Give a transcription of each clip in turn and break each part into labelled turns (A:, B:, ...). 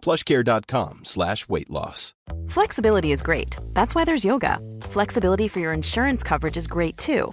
A: plushcare.com slash weight loss.
B: Flexibility is great. That's why there's yoga. Flexibility for your insurance coverage is great too.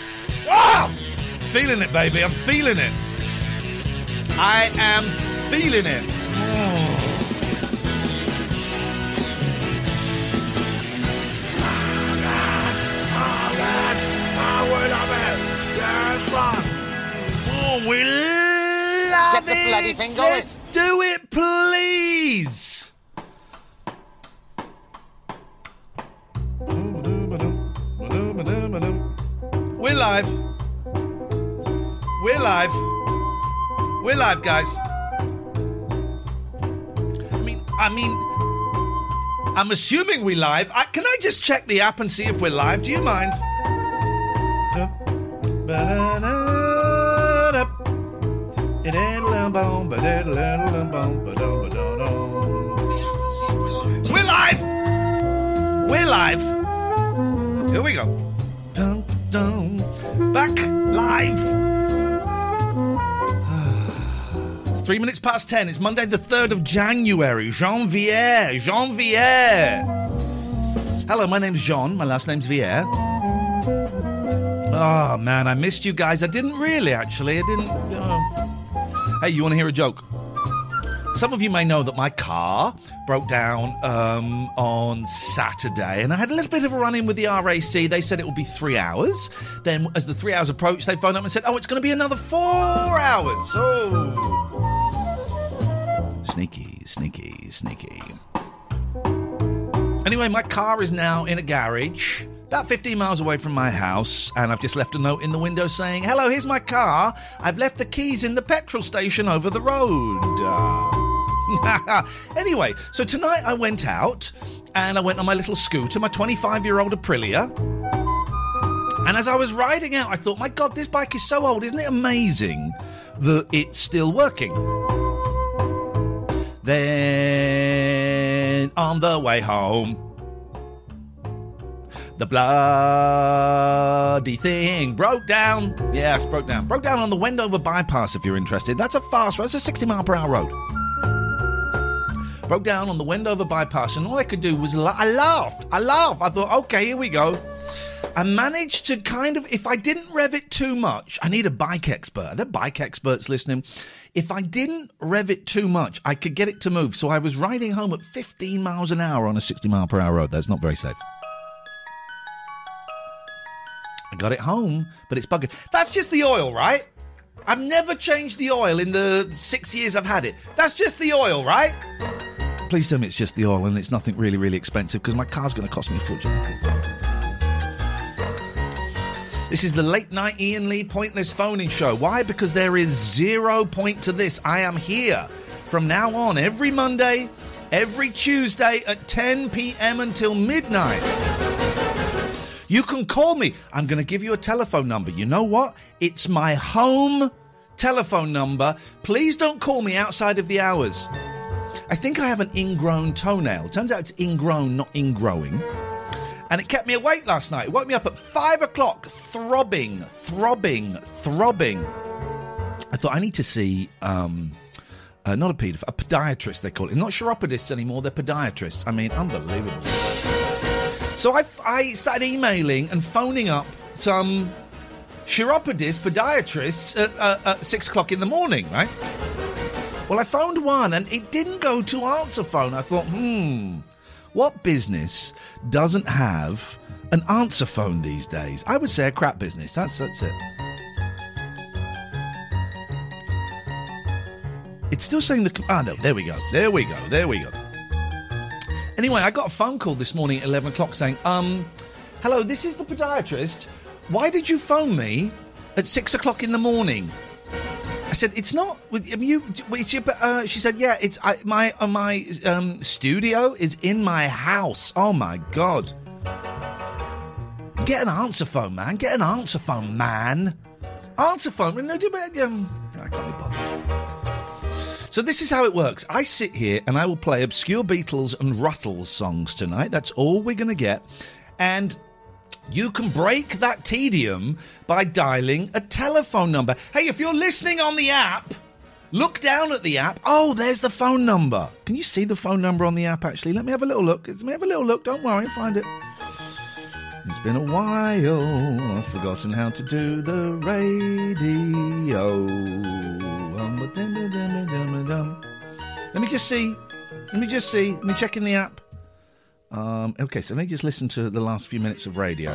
C: Ah! Feeling it, baby. I'm feeling it. I am feeling it. Oh. Oh, we love
D: get the
C: it.
D: bloody thing going.
C: Let's do it, please. We're live. We're live. We're live, guys. I mean, I mean, I'm assuming we're live. I, can I just check the app and see if we're live? Do you mind? We're live. We're live. Here we go. Dun. Back live. Three minutes past ten. It's Monday, the 3rd of January. Janvier. Janvier. Hello, my name's John. My last name's Vier. Oh, man, I missed you guys. I didn't really, actually. I didn't. Uh... Hey, you want to hear a joke? Some of you may know that my car broke down um, on Saturday, and I had a little bit of a run in with the RAC. They said it would be three hours. Then, as the three hours approached, they phoned up and said, Oh, it's going to be another four hours. Oh. Sneaky, sneaky, sneaky. Anyway, my car is now in a garage about 15 miles away from my house, and I've just left a note in the window saying, Hello, here's my car. I've left the keys in the petrol station over the road. Uh, anyway, so tonight I went out and I went on my little scooter, my 25 year old Aprilia. And as I was riding out, I thought, my God, this bike is so old. Isn't it amazing that it's still working? Then on the way home, the bloody thing broke down. Yes, broke down. Broke down on the Wendover bypass, if you're interested. That's a fast road. That's a 60 mile per hour road. Broke down on the Wendover bypass, and all I could do was la- I laughed. I laughed. I thought, okay, here we go. I managed to kind of, if I didn't rev it too much, I need a bike expert. Are there bike experts listening? If I didn't rev it too much, I could get it to move. So I was riding home at 15 miles an hour on a 60 mile per hour road. That's not very safe. I got it home, but it's buggered. That's just the oil, right? I've never changed the oil in the six years I've had it. That's just the oil, right? Please tell me it's just the oil and it's nothing really, really expensive because my car's going to cost me a fortune. This is the late night Iain Lee pointless phoning show. Why? Because there is zero point to this. I am here from now on every Monday, every Tuesday at 10 p.m. until midnight. You can call me. I'm going to give you a telephone number. You know what? It's my home telephone number. Please don't call me outside of the hours. I think I have an ingrown toenail. Turns out it's ingrown, not ingrowing. And it kept me awake last night. It woke me up at five o'clock, throbbing, throbbing, throbbing. I thought I need to see um, uh, not a paedophile, a podiatrist. They call it. Not chiropodists anymore. They're podiatrists. I mean, unbelievable. So I, I started emailing and phoning up some chiropodists, podiatrists at, uh, at six o'clock in the morning, right? Well, I phoned one and it didn't go to answer phone. I thought, hmm, What business doesn't have an answer phone these days? I would say a crap business. That's that's it. It's still saying the. Ah, no, there we go. There we go. There we go. Anyway, I got a phone call this morning at 11 o'clock saying, um, hello, this is the podiatrist. Why did you phone me at 6 o'clock in the morning? I said, it's not. You, it's your, uh, she said, yeah, it's I, my uh, my um, studio is in my house. Oh my god! Get an answer phone, man. Get an answer phone, man. Answer phone. No, um, I can't be bothered. So this is how it works. I sit here and I will play obscure Beatles and Ruttles songs tonight. That's all we're going to get. And you can break that tedium by dialing a telephone number. Hey, if you're listening on the app, look down at the app. Oh, there's the phone number. Can you see the phone number on the app actually? Let me have a little look. Let me have a little look. Don't worry, find it. It's been a while. I've forgotten how to do the radio. Um, Let me just see. Let me just see. Let me check in the app. Um, okay, so let me just listen to the last few minutes of radio.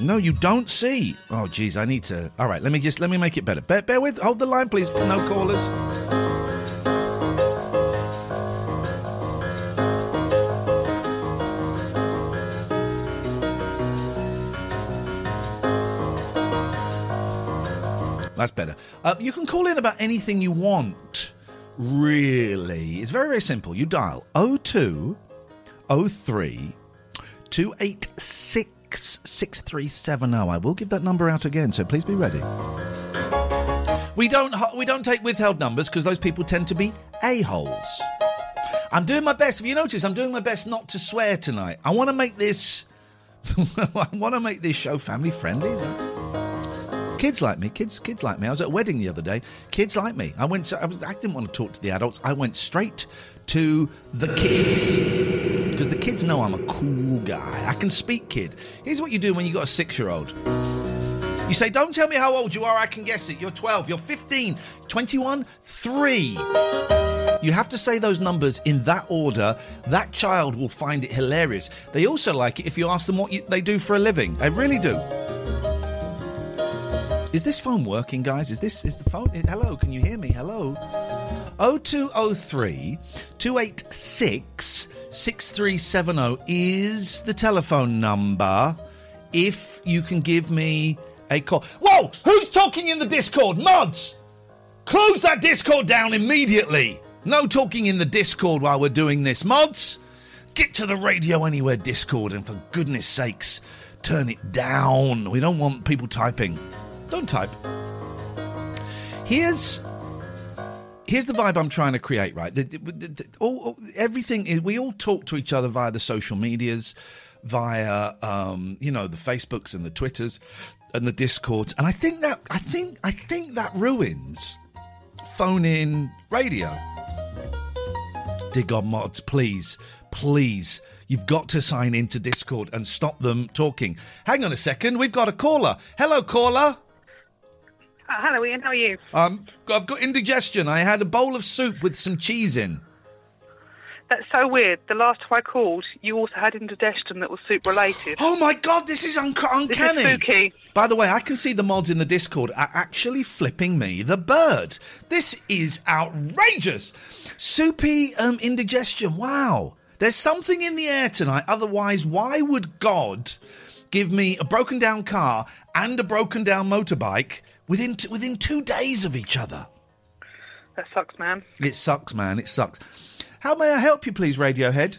C: No, you don't see. Oh, geez, I need to. All right, let me just let me make it better. Bear, bear with. Hold the line, please. No callers. That's better. Uh, you can call in about anything you want. Really, it's very very simple. You dial 02 03 286 6370. I will give that number out again, so please be ready. We don't we don't take withheld numbers because those people tend to be a holes. I'm doing my best. If you notice, I'm doing my best not to swear tonight. I want to make this. I want to make this show family friendly. Kids like me, kids, kids like me. I was at a wedding the other day. Kids like me. I went. To, I, was, I didn't want to talk to the adults. I went straight to the kids because the kids know I'm a cool guy. I can speak kid. Here's what you do when you've got a six-year-old. You say, Don't tell me how old you are, I can guess it. You're 12, you're 15, 21, 3. You have to say those numbers in that order. That child will find it hilarious. They also like it if you ask them what you, they do for a living. They really do. Is this phone working, guys? Is this is the phone? Hello, can you hear me? Hello. 0203 286 6370 is the telephone number if you can give me a call. Whoa! Who's talking in the Discord? Mods! Close that Discord down immediately! No talking in the Discord while we're doing this. Mods! Get to the Radio Anywhere Discord and for goodness sakes, turn it down. We don't want people typing. Don't type. Here's here's the vibe I'm trying to create. Right, the, the, the, all, everything is, we all talk to each other via the social medias, via um, you know the Facebooks and the Twitters and the Discords, and I think that I think I think that ruins phone in radio. Dear God, mods, please, please. You've got to sign into Discord and stop them talking. Hang on a second, we've got a caller. Hello, caller.
D: Uh, hello, Iain. How are you?
C: Um, I've got indigestion. I had a bowl of soup with some cheese in.
D: That's so weird. The last time I called, you also had indigestion that was soup related.
C: Oh my god, this is un- uncanny.
D: This is spooky.
C: By the way, I can see the mods in the Discord are actually flipping me the bird. This is outrageous. Soupy um, indigestion. Wow. There's something in the air tonight. Otherwise, why would God give me a broken down car and a broken down motorbike within t- within two days of each other.
D: That sucks, man.
C: It sucks, man. It sucks. How may I help you, please, Radiohead?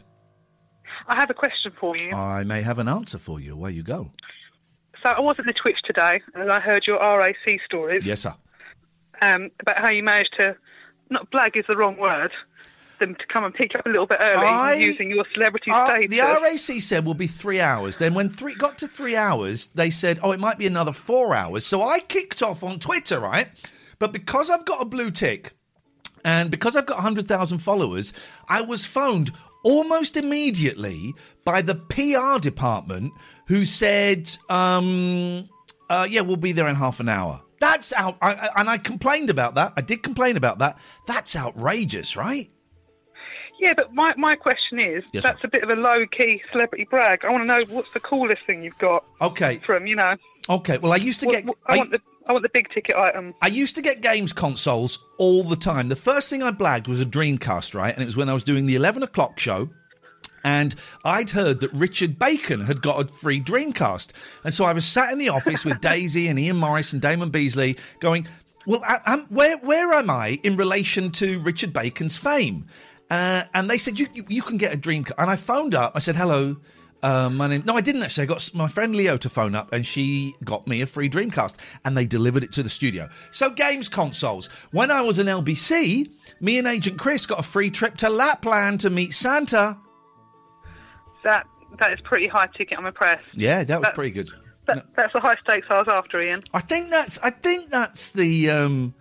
D: I have a question for you.
C: I may have an answer for you. Where you go?
D: So I was at the Twitch today, and I heard your RAC stories.
C: Yes, sir.
D: Um, about how you managed to, not blag is the wrong word, them to come and pick you up a little bit early
C: I-
D: using your celebrity
C: Uh,
D: status.
C: the RAC said will be three hours. Then when three got to three hours, they said, "Oh, it might be another four hours." So I kicked off on Twitter, right? But because I've got a blue tick, and because I've got hundred thousand followers, I was phoned almost immediately by the PR department, who said, um, uh, "Yeah, we'll be there in half an hour." That's out, I- and I complained about that. I did complain about that. That's outrageous, right?
D: Yeah, but my, my question is,
C: Yes,
D: that's a bit of a low key celebrity brag. I want to know what's the coolest thing you've got
C: Okay,
D: from, you know.
C: okay. Well, I used to
D: what-
C: get.
D: what- I,
C: I-
D: want the I want the big ticket item.
C: I used to get games consoles all the time. The first thing I blagged was a Dreamcast, right? And it was when I was doing the 11 o'clock show. And I'd heard that Richard Bacon had got a free Dreamcast. And so I was sat in the office with Daisy and Ian Morris and Damon Beesley going, Well, I, I'm, where, where am I in relation to Richard Bacon's fame? Uh, and they said, you, you, you can get a Dreamcast. And I phoned up. I said, Hello. Uh, my name. No, I didn't actually. I got my friend Leo to phone up, and she got me a free Dreamcast, and they delivered it to the studio. So games consoles. When I was in LBC, me and Agent Chris got a free trip to Lapland to meet Santa.
D: That That is pretty high ticket, I'm impressed.
C: Yeah, that was
D: That-
C: pretty good.
D: That, That's the high stakes I was after, Iain.
C: I think that's. I think that's the um,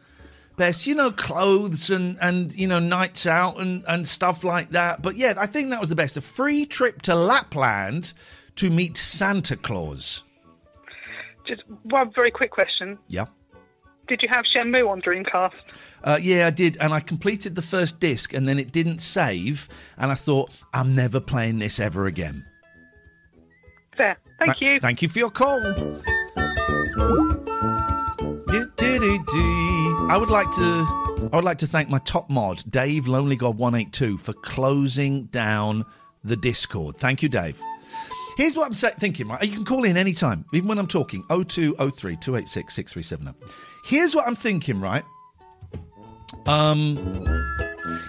C: best. You know, clothes and and you know nights out and and stuff like that. But yeah, I think that was the best. A free trip to Lapland to meet Santa Claus.
D: Just one very quick question.
C: Yeah.
D: Did you have Shenmue on Dreamcast?
C: Uh, yeah, I did, and I completed the first disc, and then it didn't save, and I thought I'm never playing this ever again.
D: Fair. Thank
C: Th-
D: you.
C: Thank you for your call. Do-do-do-do. I would like to. I would like to thank my top mod, Dave Lonely God One Eight Two, for closing down the Discord. Thank you, Dave. Here's what I'm thinking, right? You can call in anytime, even when I'm talking. 0203 286 6370. Here's what I'm thinking, right? Um,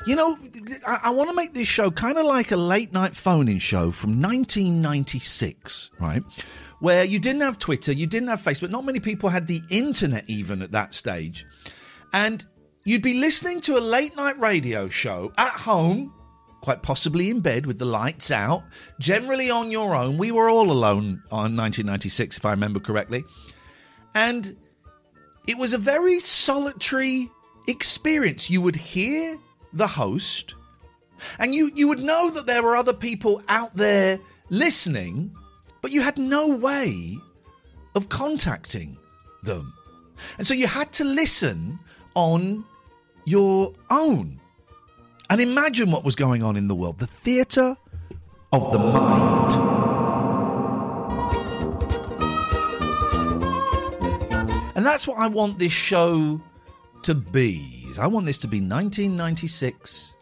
C: you know, I, I want to make this show kind of like a late night phone in show from 1996, right? Where you didn't have Twitter, you didn't have Facebook, not many people had the internet even at that stage. And you'd be listening to a late night radio show at home, quite possibly in bed with the lights out, generally on your own. We were all alone on 1996, if I remember correctly. And it was a very solitary experience. You would hear the host, and you, you would know that there were other people out there listening, but you had no way of contacting them. And so you had to listen on your own and imagine what was going on in the world. The theatre of the mind. And that's what I want this show to be. I want this to be 1996.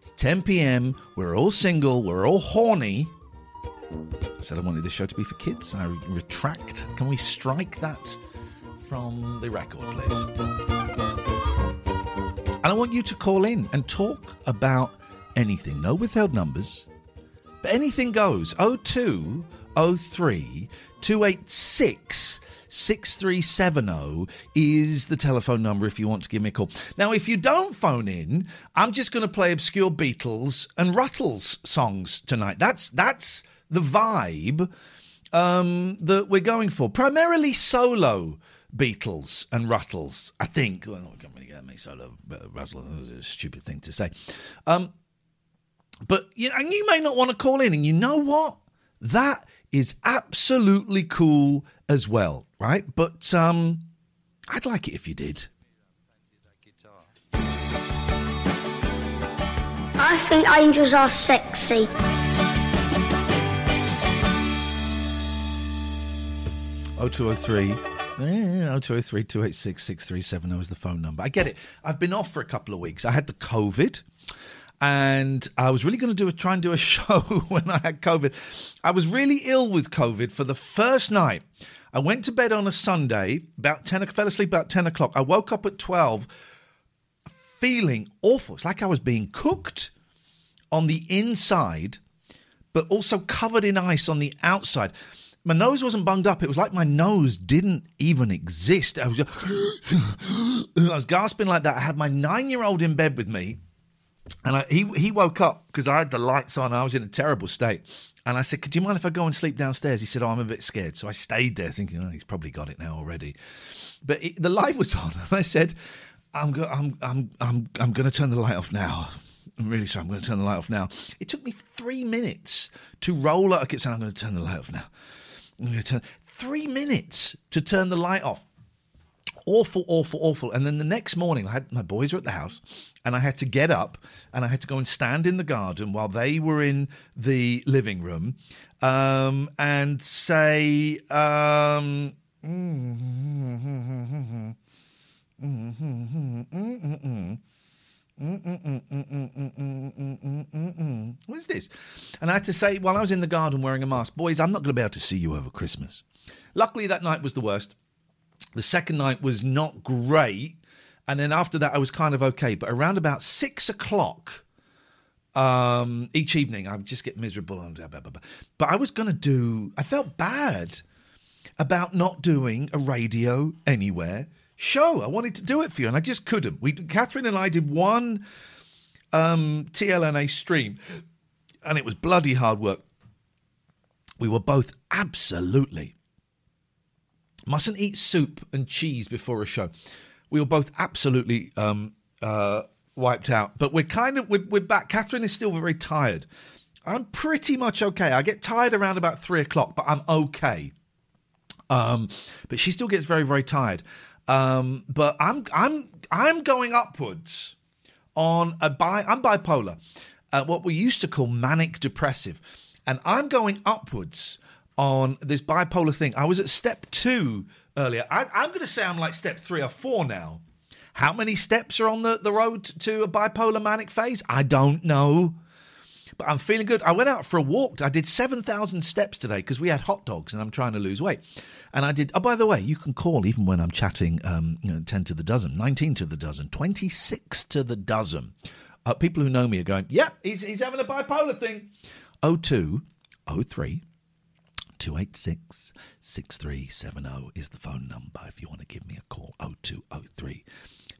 C: It's 10 p.m. We're all single. We're all horny. I said I wanted this show to be for kids. I retract. Can we strike that from the record, please? And I want you to call in and talk about anything. No withheld numbers, but anything goes. 02 03 286 6370 is the telephone number if you want to give me a call. Now, if you don't phone in, I'm just going to play obscure Beatles and Ruttles songs tonight. That's that's the vibe um, that we're going for. Primarily solo Beatles and Ruttles, I think. Well, I can't really get me solo. That was a stupid thing to say. Um, but you and you may not want to call in, and you know what? That is absolutely cool as well, right? But um, I'd like it if you did.
E: I think angels are sexy.
C: O two O three. Oh, six three seven zero is the phone number. I get it. I've been off for a couple of weeks. I had the COVID, and I was really going to do a, try and do a show when I had COVID. I was really ill with COVID for the first night. I went to bed on a Sunday about ten. I Fell asleep about ten o'clock. I woke up at twelve, feeling awful. It's like I was being cooked on the inside, but also covered in ice on the outside. My nose wasn't bunged up. It was like my nose didn't even exist. I was, just I was gasping like that. I had my nine-year-old in bed with me, and I, he he woke up because I had the lights on. I was in a terrible state, and I said, "Could you mind if I go and sleep downstairs?" He said, "Oh, I'm a bit scared." So I stayed there, thinking, "Oh, he's probably got it now already." But it, the light was on, and I said, "I'm go- I'm I'm I'm I'm going to turn the light off now." I'm really sorry. I'm going to turn the light off now. It took me three minutes to roll up. I kept saying, "I'm going to turn the light off now." Turn three minutes to turn the light off. awful, awful, awful. And then the next morning, I had my boys were at the house, and I had to get up and I had to go and stand in the garden while they were in the living room, um, and say. Um, What is this? And I had to say, while I was in the garden wearing a mask, boys, I'm not going to be able to see you over Christmas. Luckily, that night was the worst. The second night was not great. And then after that, I was kind of okay. But around about six o'clock um, each evening, I would just get miserable. And blah, blah, blah, blah. But I was going to do, I felt bad about not doing a radio anywhere show. I wanted to do it for you, and I just couldn't. We, Catherine and I did one um, TLNA stream, and it was bloody hard work. We were both absolutely mustn't eat soup and cheese before a show. We were both absolutely um, uh, wiped out, but we're kind of we're, we're back. Catherine is still very tired. I'm pretty much okay. I get tired around about three o'clock, but I'm okay. Um, but she still gets very, very tired. Um, but I'm I'm I'm going upwards on a bi I'm bipolar, uh, what we used to call manic depressive, and I'm going upwards on this bipolar thing. I was at step two earlier. I, I'm going to say I'm like step three or four now. How many steps are on the, the road to a bipolar manic phase? I don't know. But I'm feeling good. I went out for a walk. I did 7,000 steps today because we had hot dogs and I'm trying to lose weight. And I did, oh, by the way, you can call even when I'm chatting, um, you know, 10 to the dozen, 19 to the dozen, 26 to the dozen. Uh, people who know me are going, yep, yeah, he's, he's having a bipolar thing. 02 03 286 6370 is the phone number if you want to give me a call. 0203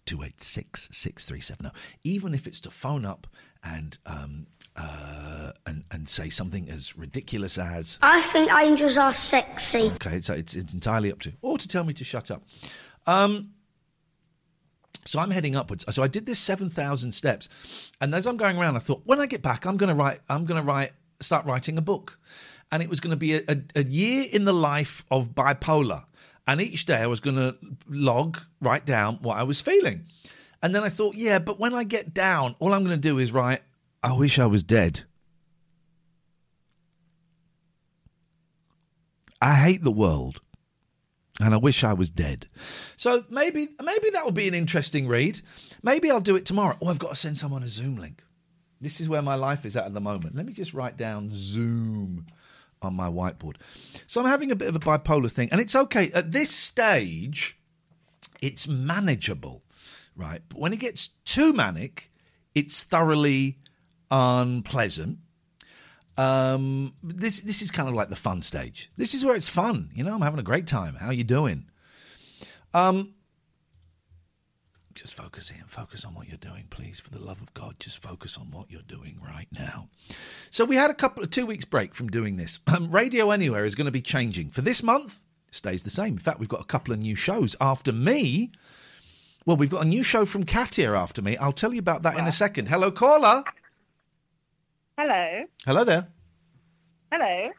C: 286 6370. Even if it's to phone up and um, uh, and and say something as ridiculous as
E: I think angels are sexy.
C: Okay, so it's it's entirely up to or to tell me to shut up. Um, so I'm heading upwards. So I did this seven thousand steps, and as I'm going around, I thought when I get back, I'm going to write. I'm going to write. Start writing a book, and it was going to be a, a, a year in the life of bipolar. And each day I was going to log, write down what I was feeling. And then I thought, yeah, but when I get down, all I'm going to do is write, I wish I was dead. I hate the world and I wish I was dead. So maybe maybe that will be an interesting read. Maybe I'll do it tomorrow. Oh, I've got to send someone a Zoom link. This is where my life is at at the moment. Let me just write down Zoom on my whiteboard. So I'm having a bit of a bipolar thing, and it's okay. At this stage, it's manageable, right? But when it gets too manic, it's thoroughly unpleasant. Um, this this is kind of like the fun stage. This is where it's fun. You know, I'm having a great time. How are you doing? Um, just focus in, focus on what you're doing, please. For the love of God, just focus on what you're doing right now. So we had a couple of two weeks break from doing this. Um, Radio Anywhere is going to be changing for this month. Stays the same. In fact, we've got a couple of new shows after me. Well, we've got a new show from Katia after me. I'll tell you about that in a second. Hello, caller.
F: Hello.
C: Hello there.
F: Hello.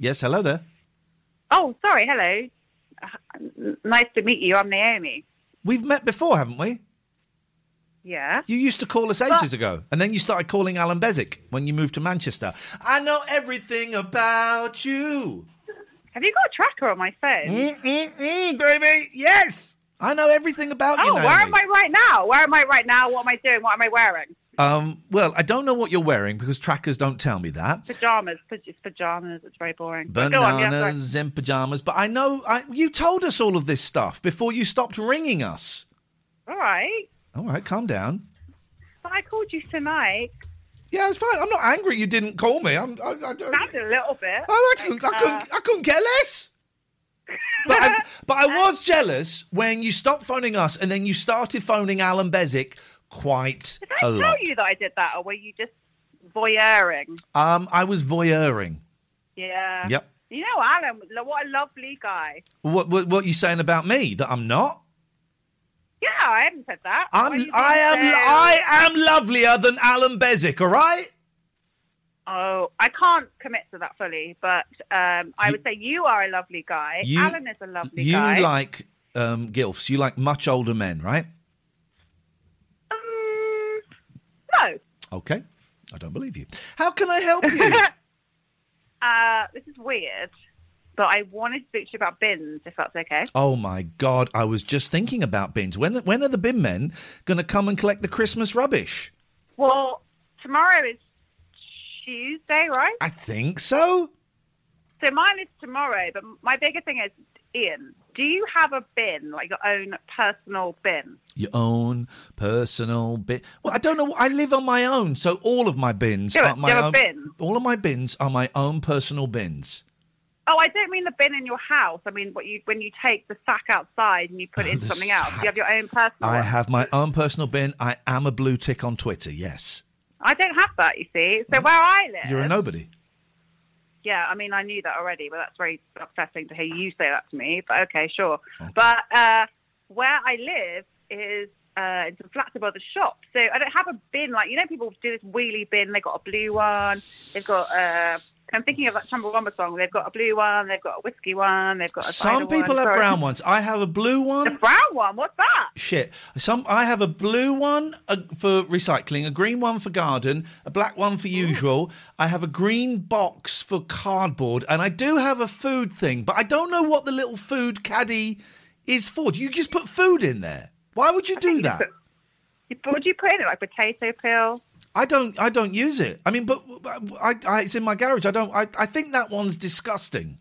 C: Yes, hello there.
F: Oh, sorry. Hello. Nice to meet you. I'm Naomi.
C: We've met before, haven't we?
F: Yeah.
C: You used to call us ages ago, and then you started calling Alan Bezic when you moved to Manchester. I know everything about you.
F: Have you got a tracker on my phone?
C: Mm-mm-mm, baby, yes. I know everything about you,
F: oh, where am I right now? Where am I right now? What am I doing? What am I wearing?
C: Um, well, I don't know what you're wearing because trackers don't tell me that.
F: Pajamas. Paj- It's pajamas. It's very boring. Go on, yeah,
C: in pajamas, but I know I, you told us all of this stuff before you stopped ringing us.
F: All right.
C: All right, calm down.
F: But I called you tonight.
C: Yeah, it's fine. I'm not angry you didn't call me. I'm. I, I, don't-
F: That's a little bit.
C: Oh, I couldn't, I couldn't,
F: uh,
C: I couldn't care less. But I, but I was jealous when you stopped phoning us and then you started phoning Alan Bezic quite
F: Did
C: a
F: I
C: lot.
F: tell you that I did that, or were you just voyeuring?
C: Um, I was voyeuring.
F: Yeah.
C: Yep.
F: You know, Alan, what a lovely guy.
C: What, what what are you saying about me? That I'm not?
F: Yeah, I haven't said that.
C: I'm I am
F: say-
C: I am lovelier than Alan Bezic. All right.
F: Oh, I can't commit to that fully, but um, I
C: You-
F: would say you are a lovely guy.
C: You-
F: Alan is a lovely
C: You
F: guy.
C: You like um, gilfs. You like much older men, right?
F: Um, no.
C: Okay. I don't believe you. How can I help you?
F: Uh, this is weird, but I wanted to speak to you about bins, if that's okay.
C: oh my God! I was just thinking about bins. When when are the bin men going to come and collect the Christmas rubbish?
F: Well, tomorrow is Tuesday, right?
C: I think so.
F: So mine is tomorrow, but my bigger thing is, Iain, do you have a bin, like your own personal bin?
C: Your own personal bin. Well, I don't know. I live on my own, so all of my bins
F: Do you
C: are my
F: do you have a
C: own.
F: bin?
C: All of my bins are my own personal bins.
F: Oh, I don't mean the bin in your house. I mean what you when you take the sack outside and you put it into something else. You have your own personal?
C: I
F: one?
C: have my own personal bin. I am a blue tick on Twitter. Yes,
F: I don't have that. You see, so where I live,
C: you're a nobody.
F: Yeah, I mean, I knew that already, but that's very upsetting to hear you say that to me. But okay, sure. But uh, where I live is uh, it's a flat above the shop, so I don't have a bin like you know people do this wheelie bin. They've got a blue one. They've got. Uh, I'm thinking of that Chumbawamba song. They've got a blue one. They've got a whiskey one. They've got a
C: Some people
F: one.
C: have
F: Sorry.
C: brown ones. I have a blue one.
F: The brown one. What's that?
C: Shit. Some I have a blue one uh, for recycling, a green one for garden, a black one for usual. I have a green box for cardboard, and I do have a food thing, but I don't know what the little food caddy is for. Do you just put food in there? Why would you do that?
F: You- What do you put in it? Like potato peel?
C: I don't. I don't use it. I mean, but I, I, it's in my garage. I don't. I, I think that one's disgusting.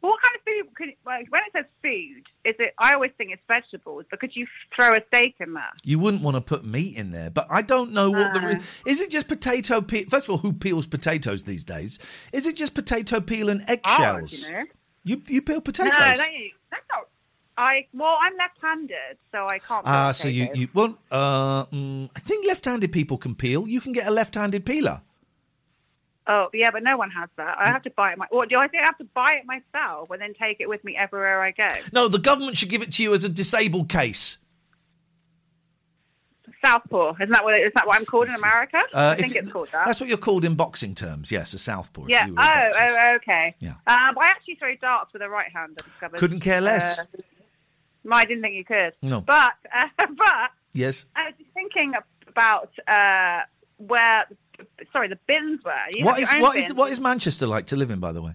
F: Well, what kind of food? Could, like, when it says food, is it? I always think it's vegetables, but could you throw a steak in there?
C: You wouldn't want to put meat in there, but I don't know what the
F: Uh.
C: re- is. It just potato peel? First of all, who peels potatoes these days? Is it just potato peel and eggshells?
F: Oh, you know.
C: You you peel potatoes?
F: No. That's not. I well, I'm left-handed, so I can't.
C: Ah, so you you well, uh, mm, I think left-handed people can peel. You can get a left-handed peeler.
F: Oh, yeah, but no one has that. I have to buy it. My, or do I think I have to buy it myself and then take it with me everywhere I go?
C: No, the government should give it to you as a disabled case.
F: Southpaw, isn't that what? Is that what I'm called in America?
C: Uh,
F: I think it's called that.
C: That's what you're called in boxing terms. Yes, a southpaw.
F: Yeah. Oh,
C: boxers.
F: oh, okay.
C: Yeah.
F: Um, I actually throw darts with a right hand. I discovered.
C: Couldn't care less.
F: Uh, no, I didn't think you could.
C: No.
F: But uh, but
C: Yes.
F: I was thinking about uh, where. Sorry, the bins were. You
C: What is what is what is Manchester like to live in? By the way.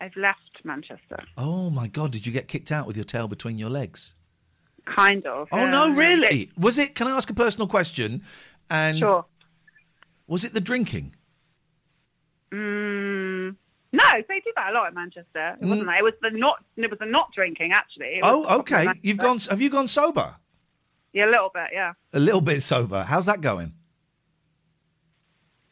F: I've left Manchester.
C: Oh my God! Did you get kicked out with your tail between your legs?
F: Kind of.
C: Oh no,
F: um,
C: really? Was it? Can I ask a personal question? And
F: Sure.
C: was it the drinking?
F: Mm, no, they do that a lot in Manchester. It wasn't. that. It was the not. It was the not drinking actually. It was the
C: Mm. Oh, okay. You've gone. Have you gone sober?
F: Yeah, a little bit. Yeah.
C: A little bit sober. How's that going?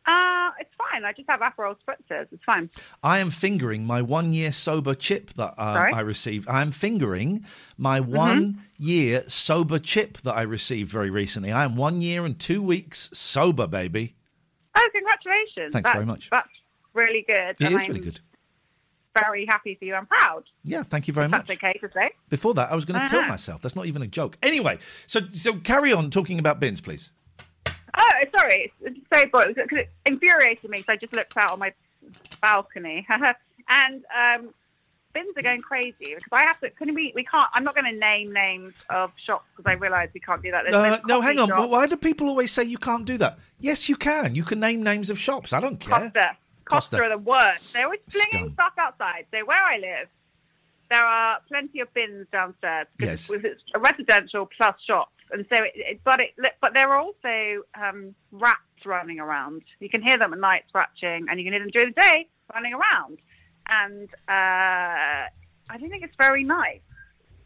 F: Uh, it's fine. I just have Aperol spritzers. It's fine.
C: I am fingering my one year sober chip that uh, I received. I am fingering my
F: Mm-hmm.
C: one year sober chip that I received very recently. I am one year and two weeks sober, baby.
F: Oh, congratulations!
C: Thanks
F: That's-
C: very much.
F: That's really good.
C: It is really good.
F: Very happy for you. I'm proud.
C: Yeah, thank you very
F: That's
C: much.
F: okay to say.
C: Before that, I was going to kill
F: Uh-huh.
C: myself. That's not even a joke. Anyway, so so carry on talking about bins, please.
F: Oh, sorry. It's, so boring because it infuriated me. So I just looked out on my balcony, and um, bins are going crazy because I have to. Can we? We can't. I'm not going to name names of shops because I realise we can't do that. There's
C: Uh, no, hang on. why do people always say you can't do that? Yes, you can. You can name names of shops. I don't care.
F: Costa.
C: Costa.
F: Costa are the worst. They're always flinging
C: Scum.
F: stuff outside. So where I live, there are plenty of bins downstairs.
C: Yes.
F: It's it's a residential plus shops, and so it, it, but it but there are also um, rats running around. You can hear them at night scratching, and you can hear them during the day running around. And uh, I don't think it's very nice.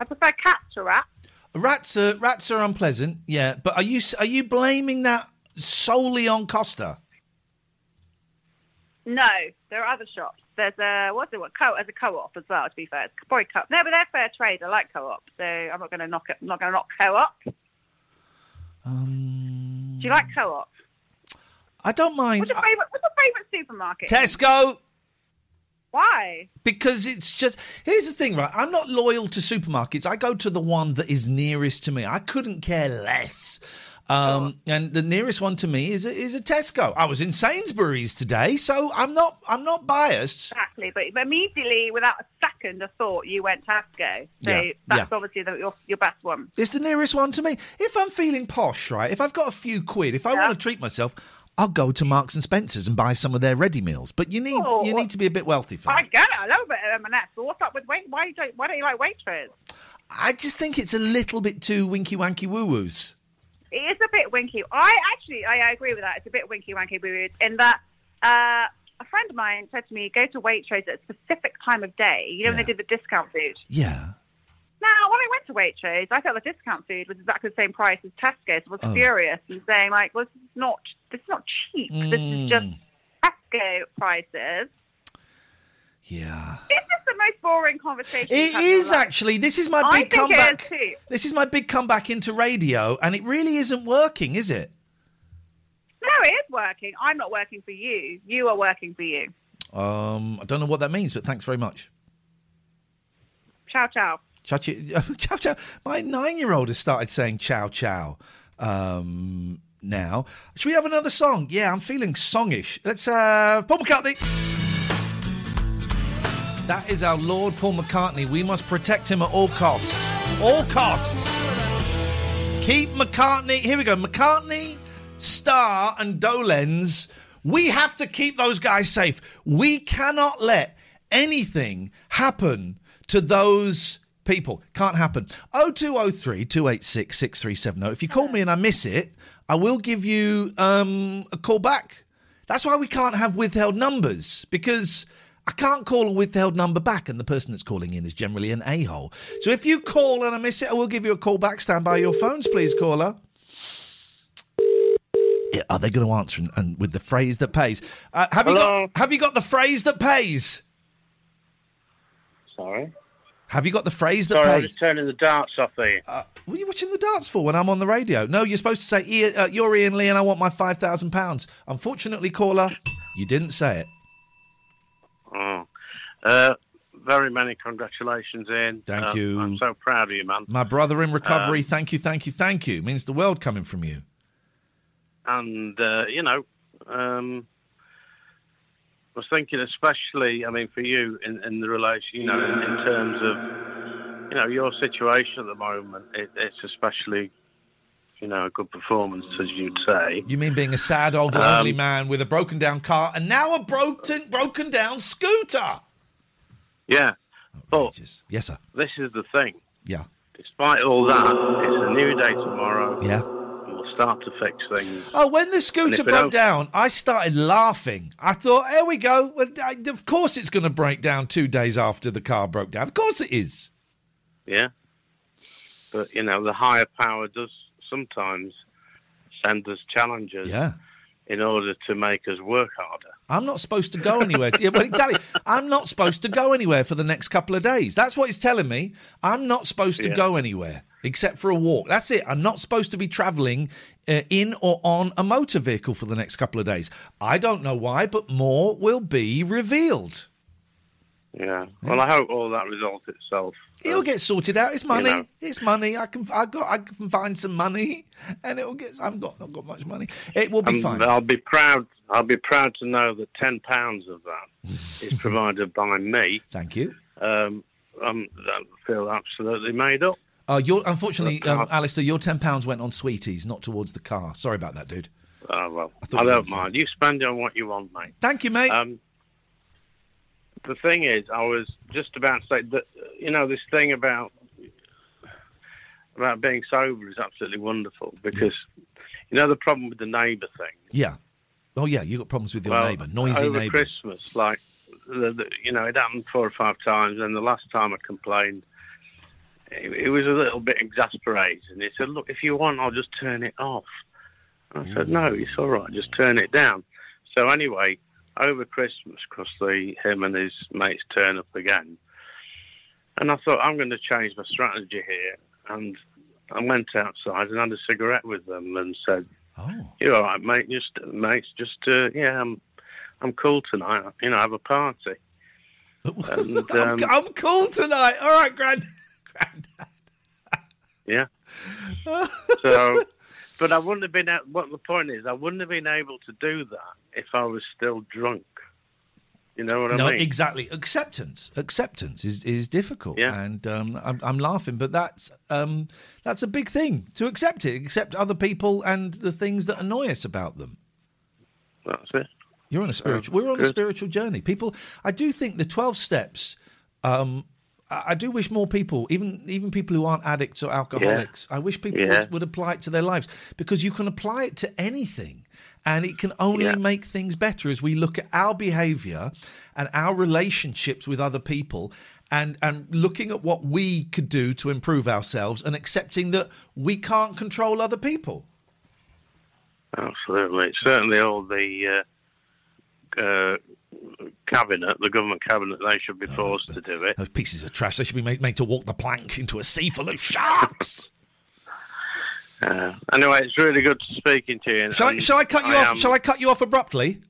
F: I prefer cats to rats.
C: Rats are rats are unpleasant. Yeah, but are you are you blaming that solely on Costa?
F: No, there are other shops. There's a what's it? What co? As a co-op as well. To be fair, it's probably co. No, but they're fair trade. I like co-op, so I'm not going to knock it. I'm not going to knock co-op.
C: Um,
F: Do you like co-op?
C: I don't mind.
F: What's your favorite? What's your favorite supermarket?
C: Tesco.
F: Why?
C: Because it's just here's the thing, right? I'm not loyal to supermarkets. I go to the one that is nearest to me. I couldn't care less Um, and the nearest one to me is a, is a Tesco. I was in Sainsbury's today, so I'm not I'm not biased.
F: Exactly, but, immediately, without a second of thought, you went Tesco. So
C: Yeah,
F: that's
C: yeah.
F: obviously the, your your best one.
C: It's the nearest one to me. If I'm feeling posh, right? If I've got a few quid, if I
F: Yeah.
C: want to treat myself, I'll go to Marks and Spencers and buy some of their ready meals. But you need
F: Oh,
C: you need to be a bit wealthy for
F: I
C: that.
F: get it. I love a bit of M&S. But what's up with wait? Why don't why don't you like Waitrose?
C: I just think it's a little bit too winky wanky woo woos.
F: It is a bit winky. I actually, I, agree with that. It's a bit winky wanky weird in that uh, a friend of mine said to me, "Go to Waitrose at a specific time of day. You know when they did the discount food."
C: Yeah.
F: Now, when I went to Waitrose, I thought the discount food was exactly the same price as Tesco's. I was
C: Oh.
F: furious and saying, like, well, this is not, this is not cheap. This is just
C: Mm.
F: Tesco prices.
C: Yeah.
F: This is the most boring conversation.
C: It
F: you've had in your
C: is actually. This is my
F: I
C: big comeback.
F: is too.
C: This is my big comeback into radio, and it really isn't working, is it?
F: No, it is working. I'm not working for you. You are working for you.
C: Um, I don't know what that means, but thanks very much.
F: Ciao, ciao.
C: Ciao, ciao. My nine-year-old has started saying ciao, ciao. Um, now, should we have another song? Yeah, I'm feeling songish. Let's have Paul McCartney. That is our Lord Paul McCartney. We must protect him at all costs. All costs. Keep McCartney. Here we go. McCartney, Starr, and Dolenz. We have to keep those guys safe. We cannot let anything happen to those people. Can't happen. 0203 286 6370. If you call me and I miss it, I will give you um, a call back. That's why we can't have withheld numbers because I can't call a withheld number back, and the person that's calling in is generally an a hole. So if you call and I miss it, I will give you a call back. Stand by your phones, please, caller. Yeah, Are they going to answer and, and with the phrase that pays? Uh, have you got Have you got the phrase that pays?
G: Sorry.
C: Have you got the phrase that pays?
G: Sorry, I'm turning the darts off here.
C: Uh, what are you watching the darts for when I'm on the radio? No, you're supposed to say, uh, "You're Iain Lee, and I want my five thousand pounds." Unfortunately, caller, you didn't say it.
G: Oh. Uh, very many congratulations, Iain.
C: Thank
G: Uh,
C: you.
G: I'm so proud of you, man.
C: My brother in recovery.
G: Um,
C: thank you, thank you, thank you. Means the world coming from you.
G: And, uh, you know, um, I was thinking especially, I mean, for you in, in the relation, you know, in, in terms of, you know, your situation at the moment, it, it's especially, you know, a good performance, as you'd say.
C: You mean being a sad old
G: Um,
C: lonely man with a broken down car and now a broken broken down scooter?
G: Yeah. But
C: Yes, sir.
G: this is the thing.
C: Yeah.
G: Despite all that, it's a new day tomorrow.
C: Yeah.
G: We'll start to fix things.
C: Oh, when the scooter broke down, I started laughing. I thought, here we go. Well, I- of course it's going to break down two days after the car broke down. Of course it is.
G: Yeah. But, you know, the higher power does sometimes send us challenges
C: Yeah.
G: in order to make us work harder.
C: I'm not supposed to go anywhere. yeah, well, exactly. I'm not supposed to go anywhere for the next couple of days. That's what he's telling me. I'm not supposed to
G: Yeah.
C: go anywhere except for a walk. That's it. I'm not supposed to be travelling uh, in or on a motor vehicle for the next couple of days. I don't know why, but more will be revealed.
G: Yeah. Well, I hope all that resolves itself.
C: It'll get sorted out. It's money.
G: know.
C: It's money. I can. I got. I can find some money, and it'll get. I've got. Not got much money. It will be
G: And
C: fine.
G: I'll be proud. I'll be proud to know that ten pounds of that is provided by me.
C: Thank you.
G: Um, um, I feel absolutely made up.
C: Uh, your unfortunately, um, Alistair, your ten pounds went on sweeties, not towards the car. Sorry about that, dude.
G: Oh well,
C: I
G: I,
C: you
G: don't mind. You spend it on what you want, mate.
C: Thank you, mate.
G: Um, the thing is, I was just about to say that you know this thing about about being sober is absolutely wonderful because you know the problem with the neighbour thing.
C: yeah. Oh yeah, you got problems with your
G: well,
C: neighbour, noisy
G: over. Christmas, like the, the, you know, it happened four or five times, and the last time I complained, it, it was a little bit exasperating. He said, "Look, if you want, I'll just turn it off." I said, mm. "No, it's all right. Just turn it down." So anyway, over Christmas, because the him and his mates turn up again, and I thought I'm going to change my strategy here, and I went outside and had a cigarette with them and said,
C: Oh,
G: you're all right, mate. Just, mates, just, uh, yeah, I'm, I'm cool tonight. You know, have a party. And,
C: I'm,
G: um,
C: I'm cool tonight. All right, Grand. Grand.
G: Yeah. so But I wouldn't have been. What the point is, I wouldn't have been able to do that if I was still drunk. You know what
C: no,
G: I mean?
C: exactly. Acceptance, acceptance is, is difficult,
G: Yeah.
C: and um, I'm, I'm laughing, but that's um, that's a big thing to accept it, accept other people and the things that annoy us about them.
G: That's it.
C: You're on a spiritual. We're on a spiritual journey. People, I do think the twelve steps. Um, I do wish more people, even even people who aren't addicts or alcoholics, I wish people
G: Yeah.
C: would, would apply it to their lives because you can apply it to anything, and it can only
G: Yeah.
C: make things better as we look at our behaviour and our relationships with other people, and and looking at what we could do to improve ourselves, and accepting that we can't control other people.
G: Absolutely. Certainly, all the uh, uh, cabinet, the government cabinet, they should be forced to do it.
C: Those pieces of trash, they should be made, made to walk the plank into a sea full of sharks.
G: Uh, anyway, it's really good speaking to you.
C: Shall I, shall I cut you
G: I
C: off?
G: Am,
C: Shall I cut you off abruptly?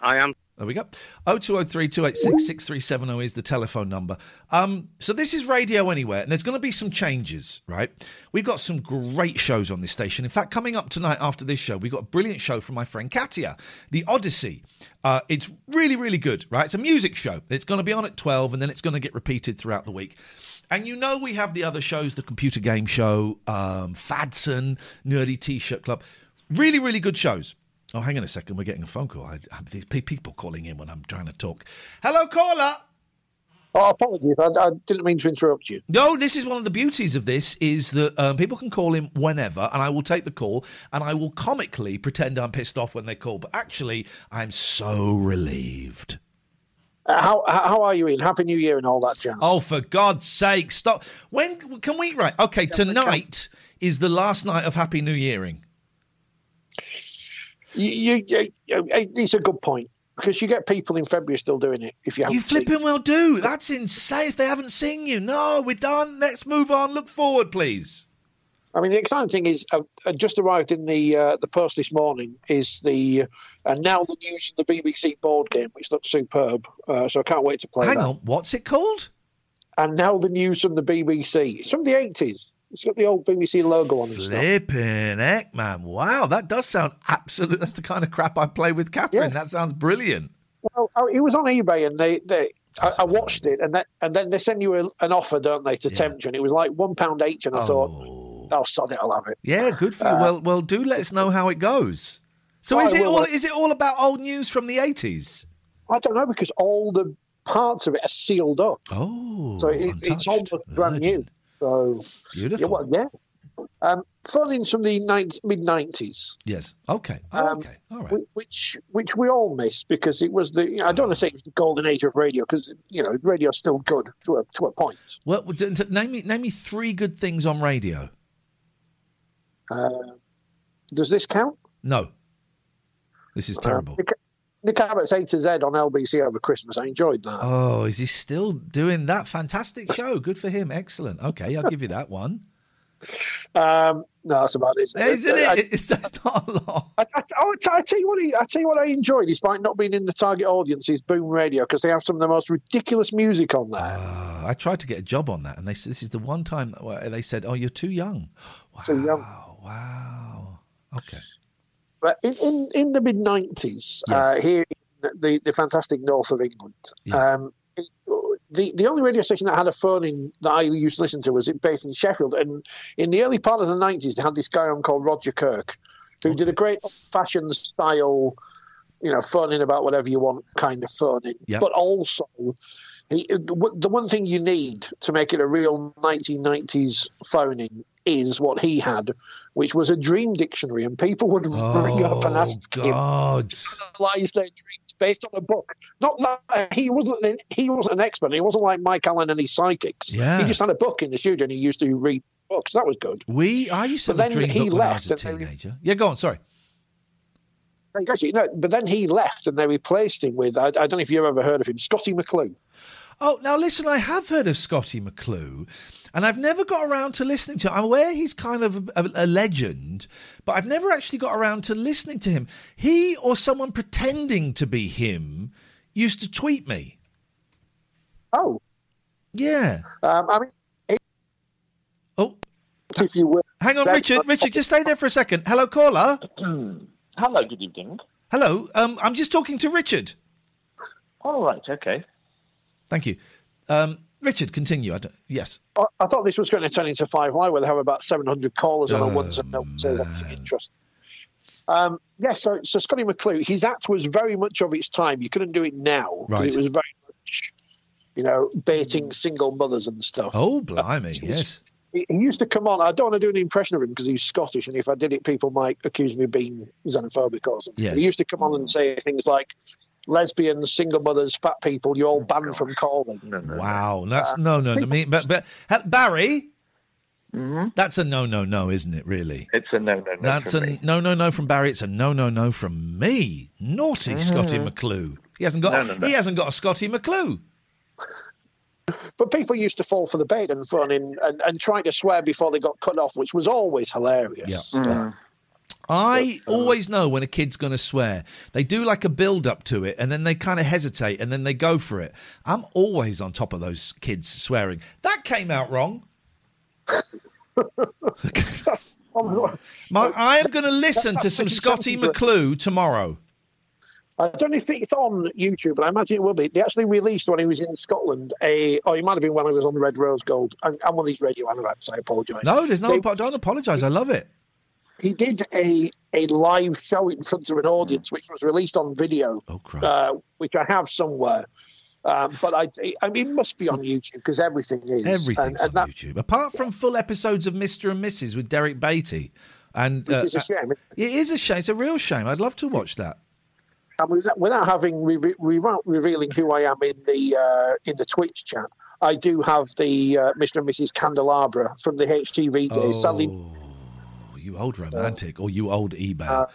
G: I am.
C: There we go. 0203 286 6370 is the telephone number. Um, so this is Radio Anywhere, and there's going to be some changes, right? We've got some great shows on this station. In fact, coming up tonight after this show, we've got a brilliant show from my friend Katia, The Odyssey. Uh, it's really, really good, right? It's a music show. It's going to be on at 12, and then it's going to get repeated throughout the week. And you know we have the other shows, the computer game show, um, Fadson, Nerdy T-shirt Club. Really, really good shows. Oh, hang on a second. We're getting a phone call. I I have these people calling in when I'm trying to talk. Hello, caller.
H: Oh, apologies. I, I didn't mean to interrupt you.
C: No, this is one of the beauties of this is that um, people can call in whenever, and I will take the call, and I will comically pretend I'm pissed off when they call, but actually, I'm so relieved.
H: Uh, how how are you, Iain? Happy New Year and all that jazz.
C: Oh, for God's sake, stop! When can we? Right, okay. Tonight is the last night of Happy New Yearing.
H: You, you, you, it's a good point because you get people in February still doing it. If you
C: You flipping well do. That's insane. If they haven't seen you, no, we're done. Let's move on. Look forward, please.
H: I mean, the exciting thing is, I've, i just arrived in the uh, the post this morning. Is the and now the news of the BBC board game, which looks superb. Uh, so I can't wait to play
C: Hang
H: that.
C: on, what's it called?
H: And now the news from the BBC. It's from the eighties. It's got the old BBC logo on it.
C: Flipping heck, man! Wow, that does sound absolute. That's the kind of crap I play with Catherine.
H: Yeah.
C: That sounds brilliant.
H: Well, oh, it was on eBay, and they, they I, I watched it, and then and then they send you a, an offer, don't they, to tempt you? And it was like one pound each, and I thought, oh, sod it, I'll have it.
C: Yeah, good for you.
H: Uh,
C: well, well, do let us know how it goes. So,
H: Oh,
C: is
H: I
C: it
H: will.
C: all? Is it all about old news from the eighties?
H: I don't know because all the parts of it are sealed up,
C: Oh,
H: so it, it's almost brand new. So
C: Beautiful.
H: Yeah, well, yeah. Um, phone-ins from the mid nineties.
C: Yes. Okay. Oh, okay. All right.
H: Which which we all miss because it was the I don't want to say it was the golden age of radio because you know radio's still good to a to a point.
C: Well, name me name me three good things on radio.
H: Uh, does this count?
C: No. This is terrible.
H: Nick, Nick Abbott's A to Z on LBC over Christmas. I enjoyed that.
C: Oh, is he still doing that fantastic show? Good for him. Excellent. Okay, I'll give you that one.
H: Um, no, that's about it.
C: Isn't
H: I,
C: it? It's, that's not a lot.
H: I, I, I, I tell you what, I, I tell you what I enjoy, despite not being in the target audience, is Boom Radio because they have some of the most ridiculous music on there.
C: Uh, I tried to get a job on that, and they said this is the one time where they said, "Oh, you're too young." Wow.
H: Too young.
C: Wow. Okay.
H: But in, in, in the mid 90s, uh, here in the, the fantastic north of England, um, it- the, the only radio station that had a phone in that I used to listen to was it based in Sheffield. And in the early part of the 90s, they had this guy on called Roger Kirk, who did a great fashion style, you know, phoning about whatever you want kind of phoning.
C: Yeah.
H: But also, he, the the one thing you need to make it a real 1990s phoning is what he had, which was a dream dictionary, and people would oh, ring up and ask him
C: Oh, God.
H: to analyze their dreams based on a book. Not that he wasn't an, he wasn't an expert. He wasn't like Mike Allen and his psychics.
C: Yeah.
H: he just had a book in the studio and he used to read books. That was good.
C: We I used to
H: But
C: have a dream
H: he
C: book when I was a
H: left they-
C: teenager. Yeah, go on. Sorry.
H: Actually, no, but then he left and they replaced him with I, I don't know if you've ever heard of him, Scotty McClue.
C: Oh, now listen, I have heard of Scotty McClue, and I've never got around to listening to him. I'm aware he's kind of a, a legend, but I've never actually got around to listening to him. He or someone pretending to be him used to tweet me.
H: Oh,
C: Yeah.
H: um, I mean, he,
C: Oh,
H: if you will.
C: Hang on, Richard. Richard, just stay there for a second. Hello, caller.
I: Hello, good evening.
C: Hello. Um, I'm just talking to Richard.
I: All right, okay.
C: Thank you. Um, Richard, continue. I don't, yes.
H: I, I thought this was going to turn into Five Live, where they have about 700 callers on
C: Oh,
H: a once and no, so that's interesting. Um, yeah, so, so Scotty McClue, his act was very much of its time. You couldn't do it now.
C: Right.
H: It was very much, you know, baiting single mothers and stuff.
C: Oh, blimey. Yes.
H: He, he used to come on. I don't want to do an impression of him because he's Scottish, and if I did it, people might accuse me of being xenophobic or something.
C: Yes.
H: He used to come on and say things like, lesbians, single mothers, fat people, you're all oh banned from calling.
C: Wow. That's no, no, no. I uh, mean, but, but ha- Barry, mm-hmm. that's a no, no, no, isn't it? Really?
I: It's a no, no, no.
C: That's a
I: me.
C: no, no, no from Barry. It's a no, no, no from me. Naughty mm-hmm. Scotty McClue. He hasn't got.
H: No, no, no.
C: He hasn't got a Scotty McClue.
H: But people used to fall for the bait and fun in, and, and try to swear before they got cut off, which was always hilarious.
C: Yeah. Mm. I uh, always know when a kid's going to swear. They do like a build up to it and then they kind of hesitate and then they go for it. I'm always on top of those kids swearing. That came out wrong. My, I am going to listen to some Scotty McClue tomorrow.
H: I don't know if it's on YouTube, but I imagine it will be. They actually released when he was in Scotland a, oh, or it might have been when I was on the Red Rose Gold. I'm, I'm one of these radio analysts, I apologise.
C: No, there's no.
H: They-
C: apo- don't apologise. I love it.
H: He did a a live show in front of an audience, which was released on video,
C: oh,
H: uh, which I have somewhere. Um, but I, I mean, it must be on YouTube because everything is.
C: Everything's
H: and, and
C: on
H: that,
C: YouTube, apart from full episodes of Mister and Mrs. with Derek Batey. And
H: Which
C: uh,
H: is a shame.
C: It is a shame. It's a real shame. I'd love to watch that.
H: And without, without having re- without revealing who I am in the uh, in the Twitch chat, I do have the uh, Mr. and Mrs. Candelabra from the HTV days. Sadly,
C: Oh, you old romantic, or you old eBay.
H: uh,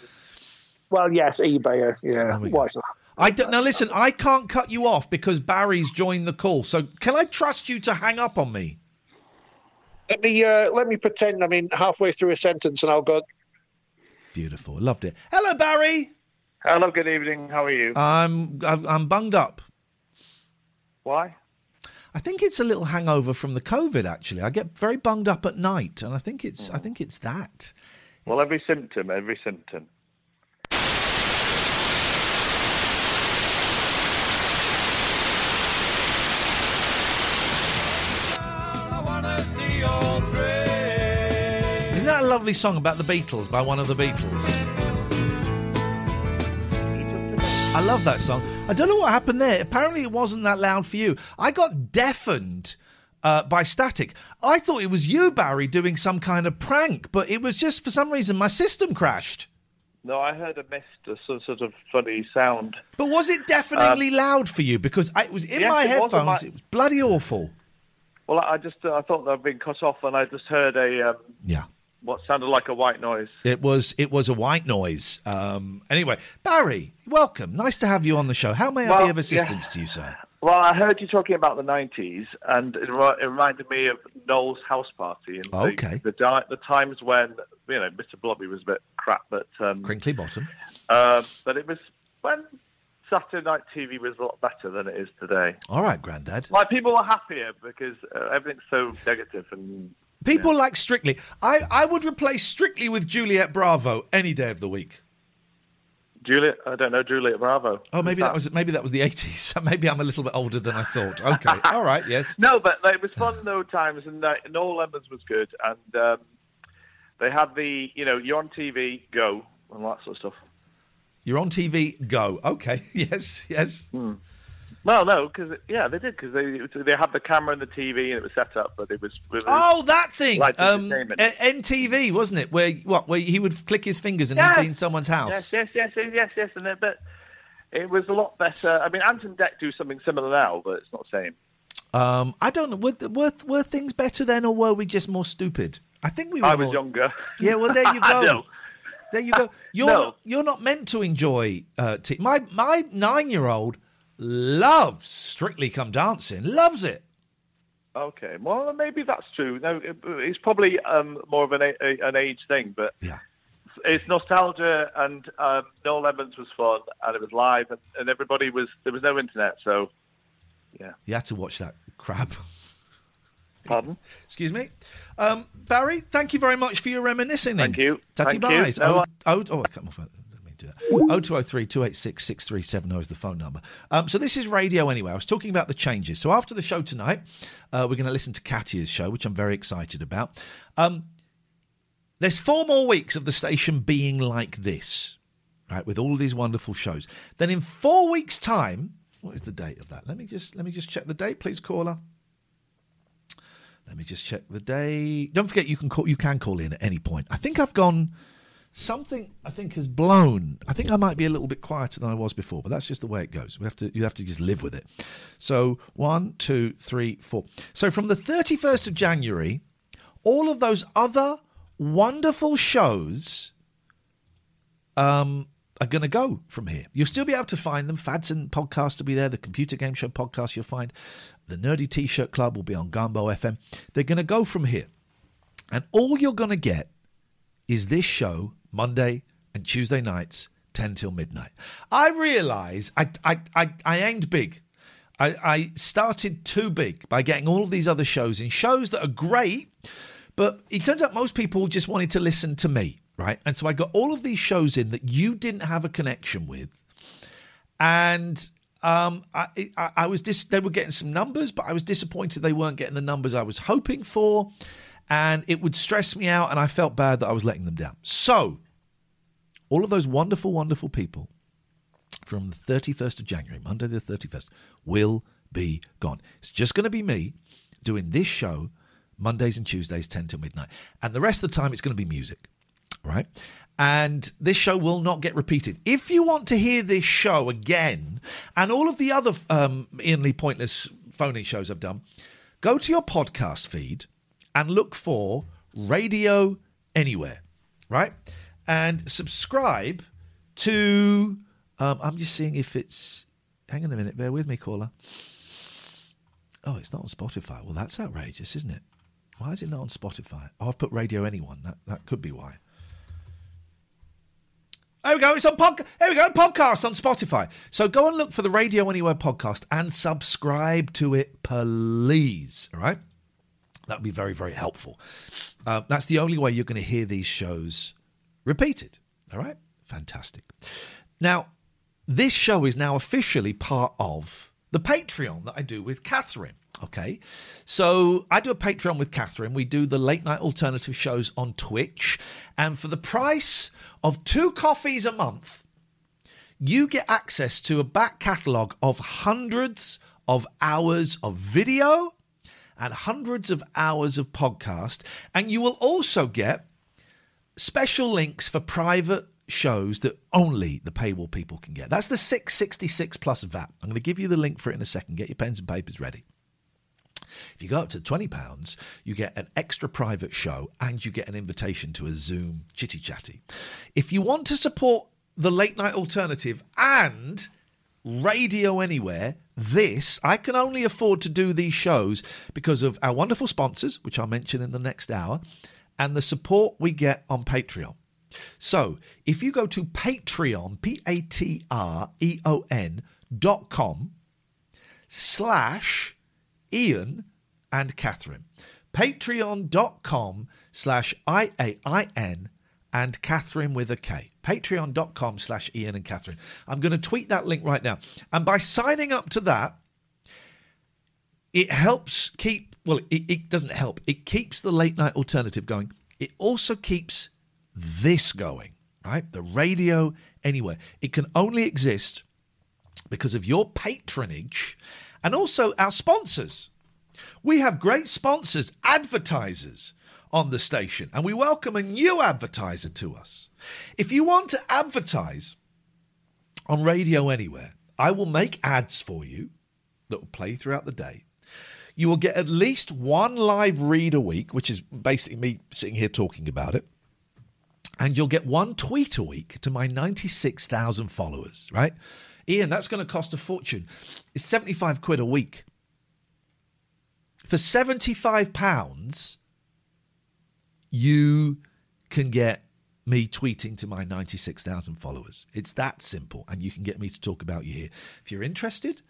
H: well, yes, eBay. uh, Yeah, why not?
C: I don't, now listen. I can't cut you off because Barry's joined the call. So can I trust you to hang up on me?
H: Let me uh, let me pretend I'm in halfway through a sentence, and I'll go.
C: Beautiful. Loved it. Hello, Barry.
I: Hello, good evening. How are you?
C: I'm I'm I'm bunged up.
I: Why?
C: I think it's a little hangover from the COVID. Actually, I get very bunged up at night, and I think it's I think it's that.
I: Well, every symptom, every symptom.
C: Isn't that a lovely song about the Beatles by one of the Beatles? I love that song. I don't know what happened there. Apparently, it wasn't that loud for you. I got deafened uh, by static. I thought it was you, Barry, doing some kind of prank, but it was just for some reason my system crashed.
I: No, I heard a mist, a sort sort of funny sound.
C: But was it deafeningly loud for you? Because I, it was in
I: Yes,
C: my
I: it was
C: headphones.
I: my-
C: It was bloody awful.
I: Well, I just uh, I thought I'd been cut off, and I just heard a um,
C: Yeah.
I: what sounded like a white noise.
C: It was it was a white noise. Um, anyway, Barry, welcome. Nice to have you on the show. How may I be of assistance to you, sir?
I: Well, I heard you talking about the '90s, and it, it reminded me of Noel's house party and the,
C: Okay.
I: the, di- the times when you know Mr. Blobby was a bit crap, but um,
C: Crinkley Bottom.
I: uh, but it was when Saturday night TV was a lot better than it is today.
C: All right, Grandad.
I: Like people were happier because uh, everything's so negative and
C: People like Strictly. I, I would replace Strictly with Juliet Bravo any day of the week.
I: Juliet. I don't know Juliet Bravo.
C: Oh, maybe that was maybe that was the eighties. maybe I'm a little bit older than I thought. Okay, all right, yes.
I: No, but like, it was fun those times, and uh, Noel Edmonds was good, and um, they had the you know you're on TV, go and all that sort of stuff.
C: You're on TV. Go. Okay. Yes. Yes.
I: Well, no, no, because yeah, they did because they they had the camera and the TV and it was set up, but it was
C: Oh, that thing. Um, NTV, wasn't it? Where what? Where he would click his fingers and
I: Yes.
C: he'd be in someone's house.
I: Yes, yes, yes, yes, yes, yes, and it, but it was a lot better. I mean, Ant and Dec do something similar now, but it's not the same.
C: Um, I don't know. Were, were were things better then, or were we just more stupid? I think we were.
I: I was
C: more-
I: younger.
C: Yeah, well, there you go. There you go. You're
I: No.
C: not, you're not meant to enjoy. Uh, t- my my nine year old loves Strictly Come Dancing. Loves it.
I: Okay, well, maybe that's true. No, it's probably um, more of an, a, an age thing, but
C: Yeah.
I: it's nostalgia. And um, Noel Edmonds was fun, and it was live, and, and everybody was there was no internet, so yeah.
C: You had to watch that crap.
I: Pardon?
C: Excuse me. Um, Barry, thank you very much for your reminiscing.
I: Thank you.
C: Tatty
I: Thank you. No,
C: oh,
I: I-
C: oh, oh, I cut my phone. Do that. 0203 286 6370 is the phone number. Um, so this is radio anyway. I was talking about the changes. So after the show tonight, uh, we're going to listen to Katya's show, which I'm very excited about. Um, there's four more weeks of the station being like this, right, with all these wonderful shows. Then in four weeks' time, what is the date of that? Let me just let me just check the date, please, caller. Let me just check the day. Don't forget you can call you can call in at any point. I think I've gone something I think has blown. I think I might be a little bit quieter than I was before, but that's just the way it goes. We have to you have to just live with it. So one, two, three, four. So from the thirty first of January, all of those other wonderful shows um, are going to go from here. You'll still be able to find them. Fads and podcasts will be there. The Computer Game Show podcast you'll find. The Nerdy T shirt club will be on Gumbo FM. They're going to go from here. And all you're going to get is this show Monday and Tuesday nights, 10 till midnight. I realise I, I, I, I aimed big. I, I started too big by getting all of these other shows in shows that are great, but it turns out most people just wanted to listen to me, right? And so I got all of these shows in that you didn't have a connection with. And um, I, I, I was dis- they were getting some numbers, but I was disappointed they weren't getting the numbers I was hoping for. And it would stress me out, and I felt bad that I was letting them down. So, all of those wonderful, wonderful people from the 31st of January, Monday the 31st, will be gone. It's just going to be me doing this show Mondays and Tuesdays, 10 till midnight. And the rest of the time, it's going to be music, right? And this show will not get repeated. If you want to hear this show again and all of the other um, Iain Lee Pointless phony shows I've done, go to your podcast feed and look for Radio Anywhere, right? And subscribe to. Um, I'm just seeing if it's. Hang on a minute, bear with me, caller. Oh, it's not on Spotify. Well, that's outrageous, isn't it? Why is it not on Spotify? Oh, I've put Radio Anyone. That that could be why. There we go. It's on podcast. There we go. Podcast on Spotify. So go and look for the Radio Anywhere podcast and subscribe to it, please. All right. That would be very, very helpful. Uh, that's the only way you're going to hear these shows repeated. All right. Fantastic. Now, this show is now officially part of the Patreon that I do with Catherine. Okay. So I do a Patreon with Catherine. We do the late night alternative shows on Twitch. And for the price of two coffees a month, you get access to a back catalogue of hundreds of hours of video and hundreds of hours of podcast. And you will also get special links for private shows that only the paywall people can get. That's the 666 plus VAT. I'm going to give you the link for it in a second. Get your pens and papers ready. If you go up to £20, you get an extra private show and you get an invitation to a Zoom chitty chatty. If you want to support the late night alternative and Radio Anywhere, this, I can only afford to do these shows because of our wonderful sponsors, which I'll mention in the next hour, and the support we get on Patreon. So if you go to Patreon, P A T R E O N dot com slash Iain and Catherine. Patreon.com slash I A I N and Catherine with a K. Patreon.com slash Iain and Catherine. I'm going to tweet that link right now. And by signing up to that, it helps keep, well, it, it doesn't help, it keeps the late night alternative going. It also keeps this going, right? The radio anywhere. It can only exist because of your patronage and also our sponsors. We have great sponsors, advertisers on the station, and we welcome a new advertiser to us. If you want to advertise on Radio Anywhere, I will make ads for you that will play throughout the day. You will get at least one live read a week, which is basically me sitting here talking about it. And you'll get one tweet a week to my 96,000 followers, right? Iain, that's going to cost a fortune. It's 75 quid a week. For 75 pounds, you can get me tweeting to my 96,000 followers. It's that simple, and you can get me to talk about you here. If you're interested,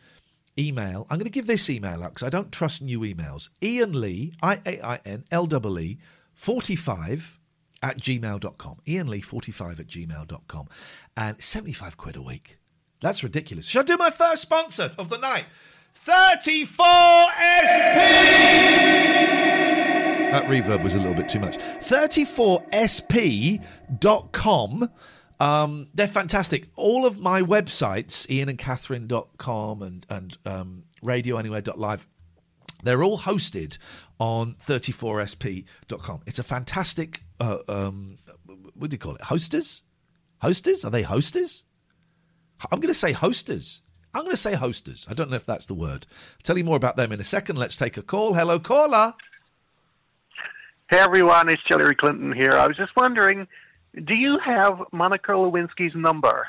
C: email. I'm going to give this email out because I don't trust new emails. Iain Lee, I A I N L E E, 45 at gmail.com. Iain Lee, 45 at gmail.com. And 75 quid a week. That's ridiculous. Shall I do my first sponsor of the night? 34SP! That reverb was a little bit too much. 34sp.com. Um, they're fantastic. All of my websites, ianandcatherine.com and, and um, radioanywhere.live, they're all hosted on 34sp.com. It's a fantastic, uh, um, what do you call it? Hosters? Hosters? Are they hosters? I'm going to say hosters. I'm going to say hosters. I don't know if that's the word. I'll tell you more about them in a second. Let's take a call. Hello, caller.
J: Hey everyone, it's Hillary Clinton here. I was just wondering, do you have Monica Lewinsky's number?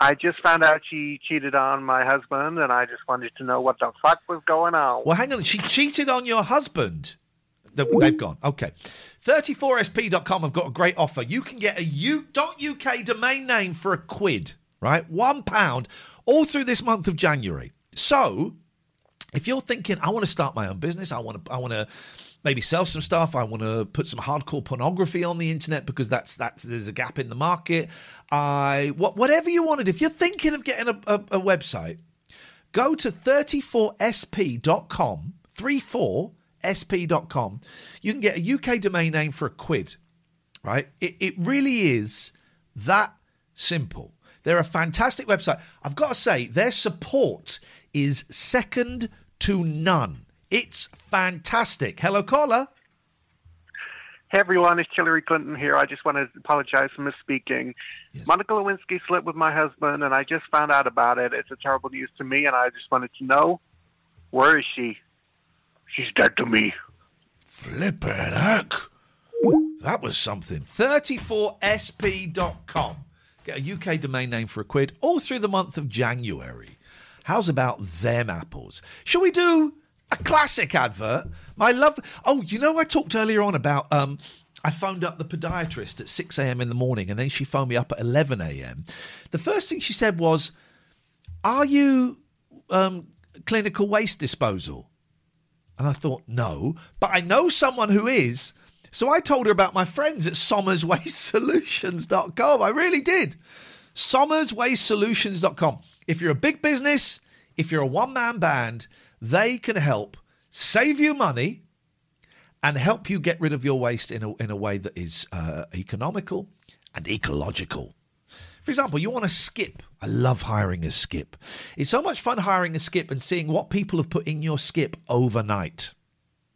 J: I just found out she cheated on my husband, and I just wanted to know what the fuck was going on.
C: Well, hang on. She cheated on your husband. They- They've gone. Okay. 34sp.com have got a great offer. You can get a .uk domain name for a quid, right? One pound all through this month of January. So, if you're thinking, I want to start my own business, I want to, I want to maybe sell some stuff, I want to put some hardcore pornography on the internet because that's that's there's a gap in the market. I what whatever you wanted. If you're thinking of getting a, a, a website, go to 34sp.com, 34sp.com. You can get a UK domain name for a quid, right? It, it really is that simple. They're a fantastic website. I've got to say, their support is second to none. It's fantastic. Hello, caller.
J: Hey everyone, it's Hillary Clinton here. I just want to apologize for misspeaking. Monica Lewinsky slept with my husband, and I just found out about it. It's a terrible news to me, and I just wanted to know where is she? She's dead to me.
C: Flippin' heck. That was something. 34sp.com. Get a UK domain name for a quid all through the month of January. How's about them apples? Shall we do a classic advert? My love. Oh, you know, I talked earlier on about. Um, I phoned up the podiatrist at 6 a.m. in the morning and then she phoned me up at 11 a.m. The first thing she said was, Are you um, clinical waste disposal? And I thought, no, but I know someone who is. So I told her about my friends at SommersWasteSolutions.com. I really did. SommersWasteSolutions.com. If you're a big business, if you're a one man band, they can help save you money and help you get rid of your waste in a, in a way that is uh, economical and ecological. For example, you want to skip. I love hiring a skip. It's so much fun hiring a skip and seeing what people have put in your skip overnight.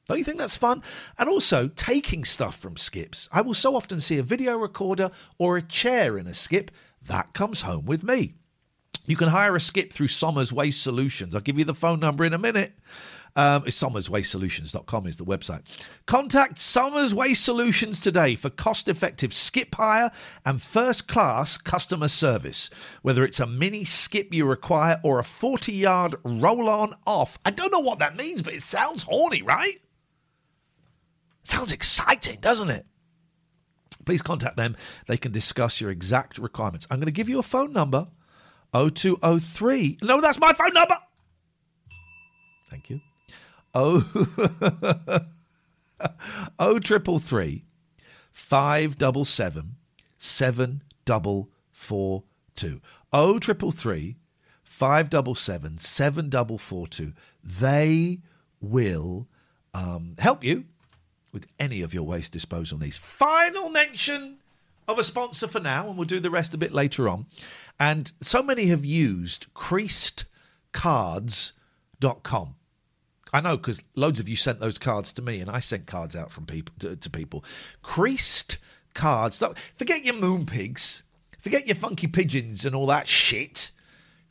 C: Don't you think that's fun? And also taking stuff from skips. I will so often see a video recorder or a chair in a skip. That comes home with me. You can hire a skip through Sommers Waste Solutions. I'll give you the phone number in a minute. Um, it's sommerswastesolutions.com is the website. Contact Sommers Waste Solutions today for cost-effective skip hire and first-class customer service. Whether it's a mini skip you require or a 40-yard roll-on off. I don't know what that means, but it sounds horny, right? Sounds exciting, doesn't it? Please contact them. They can discuss your exact requirements. I'm going to give you a phone number 0203. No, that's my phone number. Thank you. Oh, oh triple three five double seven seven double four two. Oh triple three five double seven seven double four two. They will um, help you with any of your waste disposal needs. Final mention of a sponsor for now, and we'll do the rest a bit later on. And so many have used creasedcards.com. I know because loads of you sent those cards to me, and I sent cards out from people to, to people. Creased cards. Forget your moon pigs. Forget your funky pigeons and all that shit.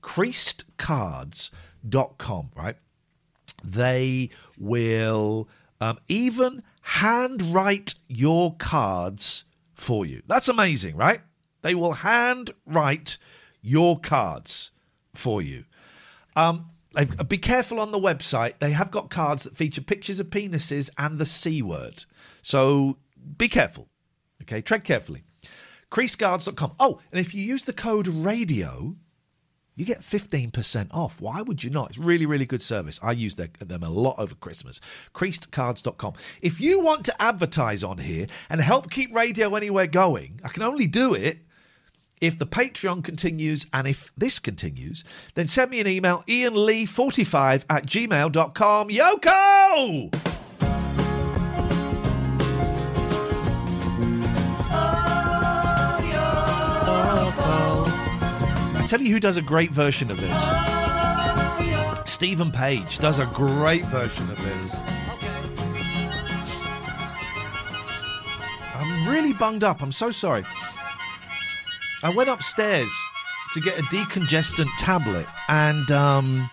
C: Creasedcards.com, right? They will um, even handwrite your cards for you. That's amazing, right? They will hand write your cards for you. Um, be careful on the website. They have got cards that feature pictures of penises and the C word. So be careful. Okay, tread carefully. Creasedcards.com. Oh, and if you use the code radio, You get 15% off. Why would you not? It's really, really good service. I use them a lot over Christmas. Creasedcards.com. If you want to advertise on here and help keep Radio Anywhere going, I can only do it if the Patreon continues and if this continues, then send me an email, ianlee45 at gmail.com. Yoko! Tell you who does a great version of this. Stephen Page does a great version of this. I'm really bunged up. I'm so sorry. I went upstairs to get a decongestant tablet and um,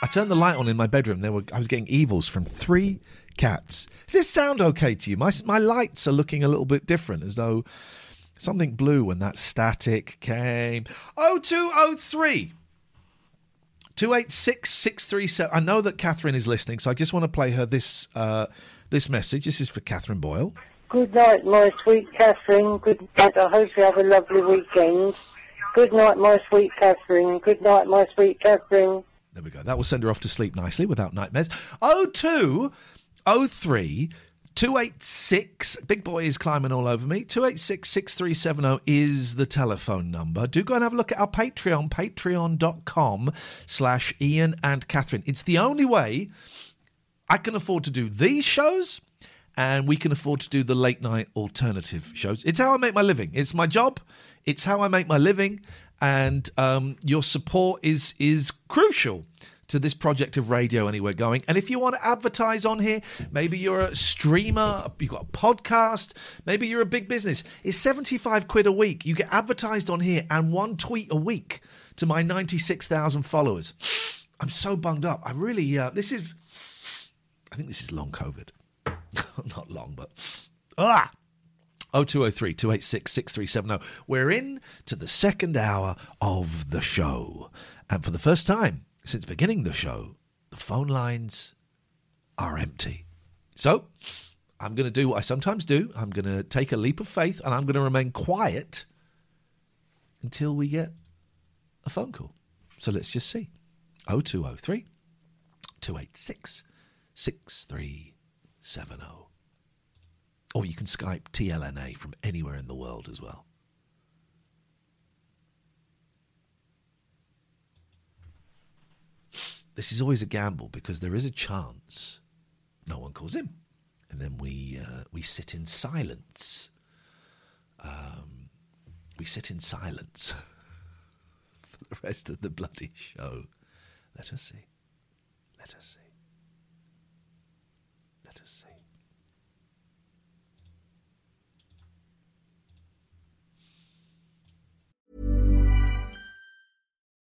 C: I turned the light on in my bedroom. There were I was getting evils from three cats. Does this sound okay to you? My my lights are looking a little bit different, as though something blue when that static came. O two O three. Two eight six six three seven. I know that Catherine is listening, so I just want to play her this uh, this message. This is for Catherine Boyle.
K: Good night, my sweet Catherine. Good night. I hope you have a lovely weekend. Good night, my sweet Catherine. Good night, my sweet Catherine.
C: There we go. That will send her off to sleep nicely without nightmares. 02 03 286. Big boy is climbing all over me. 286 6370 is the telephone number. Do go and have a look at our Patreon, patreon.com slash Iain and Catherine. It's the only way I can afford to do these shows and we can afford to do the late night alternative shows. It's how I make my living. It's my job. It's how I make my living, and um, your support is is crucial to this project of radio anywhere going. And if you want to advertise on here, maybe you're a streamer, you've got a podcast, maybe you're a big business. It's 75 quid a week. You get advertised on here and one tweet a week to my 96,000 followers. I'm so bunged up. I really, uh, this is, I think this is long COVID. not long, but ah. 0203 286 6370. We're in to the second hour of the show. And for the first time since beginning the show, the phone lines are empty. So I'm going to do what I sometimes do. I'm going to take a leap of faith and I'm going to remain quiet until we get a phone call. So let's just see. 0203 286 6370. Or you can Skype TLNA from anywhere in the world as well. This is always a gamble because there is a chance no one calls in, and then we uh, we sit in silence. Um, we sit in silence for the rest of the bloody show. Let us see. Let us see. Let us see.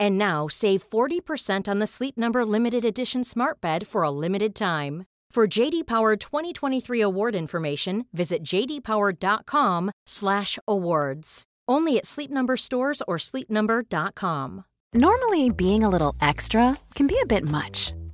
L: And now save 40% on the Sleep Number limited edition Smart Bed for a limited time. For JD Power 2023 award information, visit jdpower.com/awards. Only at Sleep Number stores or sleepnumber.com.
B: Normally, being a little extra can be a bit much,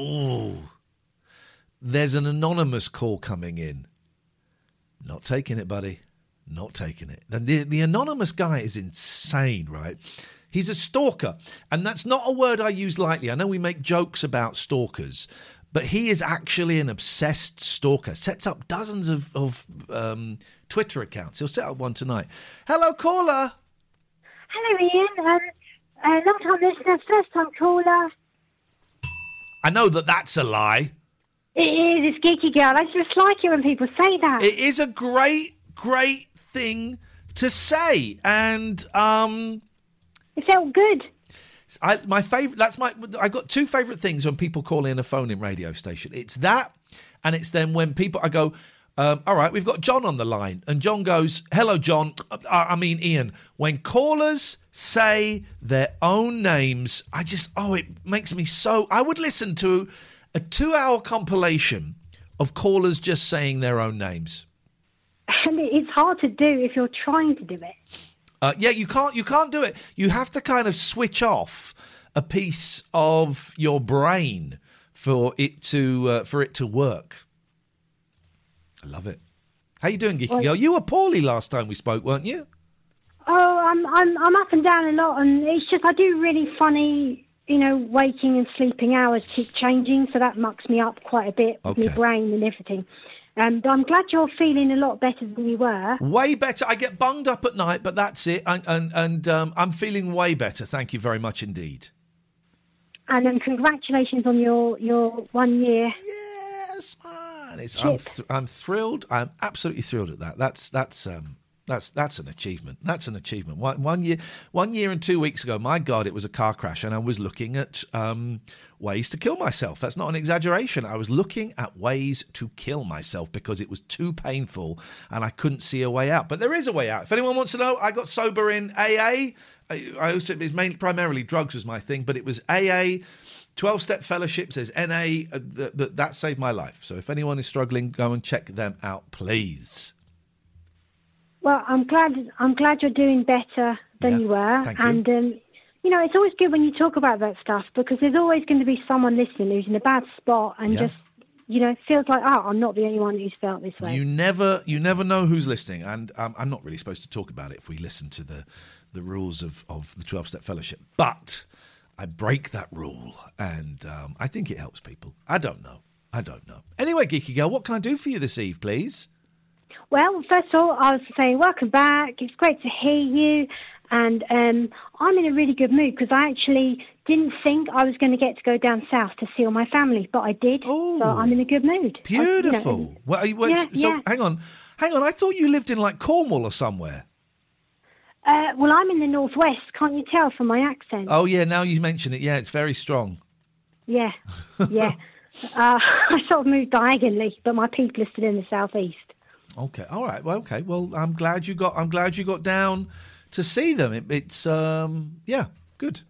C: Ooh. There's an anonymous call coming in. Not taking it, buddy. Not taking it. And the, the anonymous guy is insane, right? He's a stalker. And that's not a word I use lightly. I know we make jokes about stalkers, but he is actually an obsessed stalker. Sets up dozens of, of um, Twitter accounts. He'll set up one tonight. Hello, caller.
M: Hello, Iain. Um, uh, long time listener, first time caller.
C: I know that that's a lie.
M: It is, it's geeky girl. I just like it when people say that.
C: It is a great, great thing to say, and um,
M: it felt good.
C: I, my favorite. That's my. I've got two favorite things when people call in a phone in radio station. It's that, and it's then when people. I go. Um, all right, we've got John on the line, and John goes, "Hello, John. I mean, Iain. When callers say their own names, I just oh, it makes me so. I would listen to a two-hour compilation of callers just saying their own names.
M: And it's hard to do if you're trying to do it.
C: Uh, yeah, you can't. You can't do it. You have to kind of switch off a piece of your brain for it to uh, for it to work. I love it. How you doing, Geeky
M: Well-
C: Girl? You were poorly last time we spoke, weren't you?
M: Oh, I'm I'm I'm up and down a lot, and it's just I do really funny. You know, waking and sleeping hours keep changing, so that mucks me up quite a bit with
C: Okay.
M: my brain and everything. Um, but I'm glad you're feeling a lot better than you were.
C: Way better. I get bunged up at night, but that's it. And and, and um, I'm feeling way better. Thank you very much indeed.
M: And um, congratulations on your your one year.
C: Yes, man. It's, I'm, th- I'm thrilled. I'm absolutely thrilled at that. That's that's um, that's that's an achievement. That's an achievement. One, one year, one year and two weeks ago, my God, it was a car crash, and I was looking at um, ways to kill myself. That's not an exaggeration. I was looking at ways to kill myself because it was too painful, and I couldn't see a way out. But there is a way out. If anyone wants to know, I got sober in AA. I, I also it was mainly primarily drugs was my thing, but it was AA. 12 step fellowships, there's NA, uh, th- th- that saved my life. So if anyone is struggling, go and check them out, please.
M: Well, I'm glad I'm glad you're doing better than
C: Yeah,
M: you were,
C: thank you.
M: and um, you know it's always good when you talk about that stuff because there's always going to be someone listening who's in a bad spot and
C: Yeah.
M: just you know feels like oh I'm not the only one who's felt this way.
C: You never, you never know who's listening, and um, I'm not really supposed to talk about it if we listen to the the rules of of the 12 step fellowship. But I break that rule, and um, I think it helps people. I don't know. I don't know. Anyway, geeky girl, what can I do for you this eve, please?
M: Well, first of all, I was saying welcome back. It's great to hear you, and um, I'm in a really good mood because I actually didn't think I was going to get to go down south to see all my family, but I did. So I'm in a good mood. I- you know,
C: Beautiful. well, you- well,
M: yeah,
C: so
M: yeah.
C: hang on, hang on. I thought you lived in like Cornwall or somewhere.
M: Uh, well, I'm in the northwest. Can't you tell from my accent?
C: Oh yeah, now you mention it. Yeah, it's very strong.
M: Yeah, yeah. uh, I sort of moved diagonally, but my people are still in the southeast.
C: Okay. All right. Well, okay. Well, I'm glad you got. I'm glad you got down to see them. It, it's um. Yeah. Good.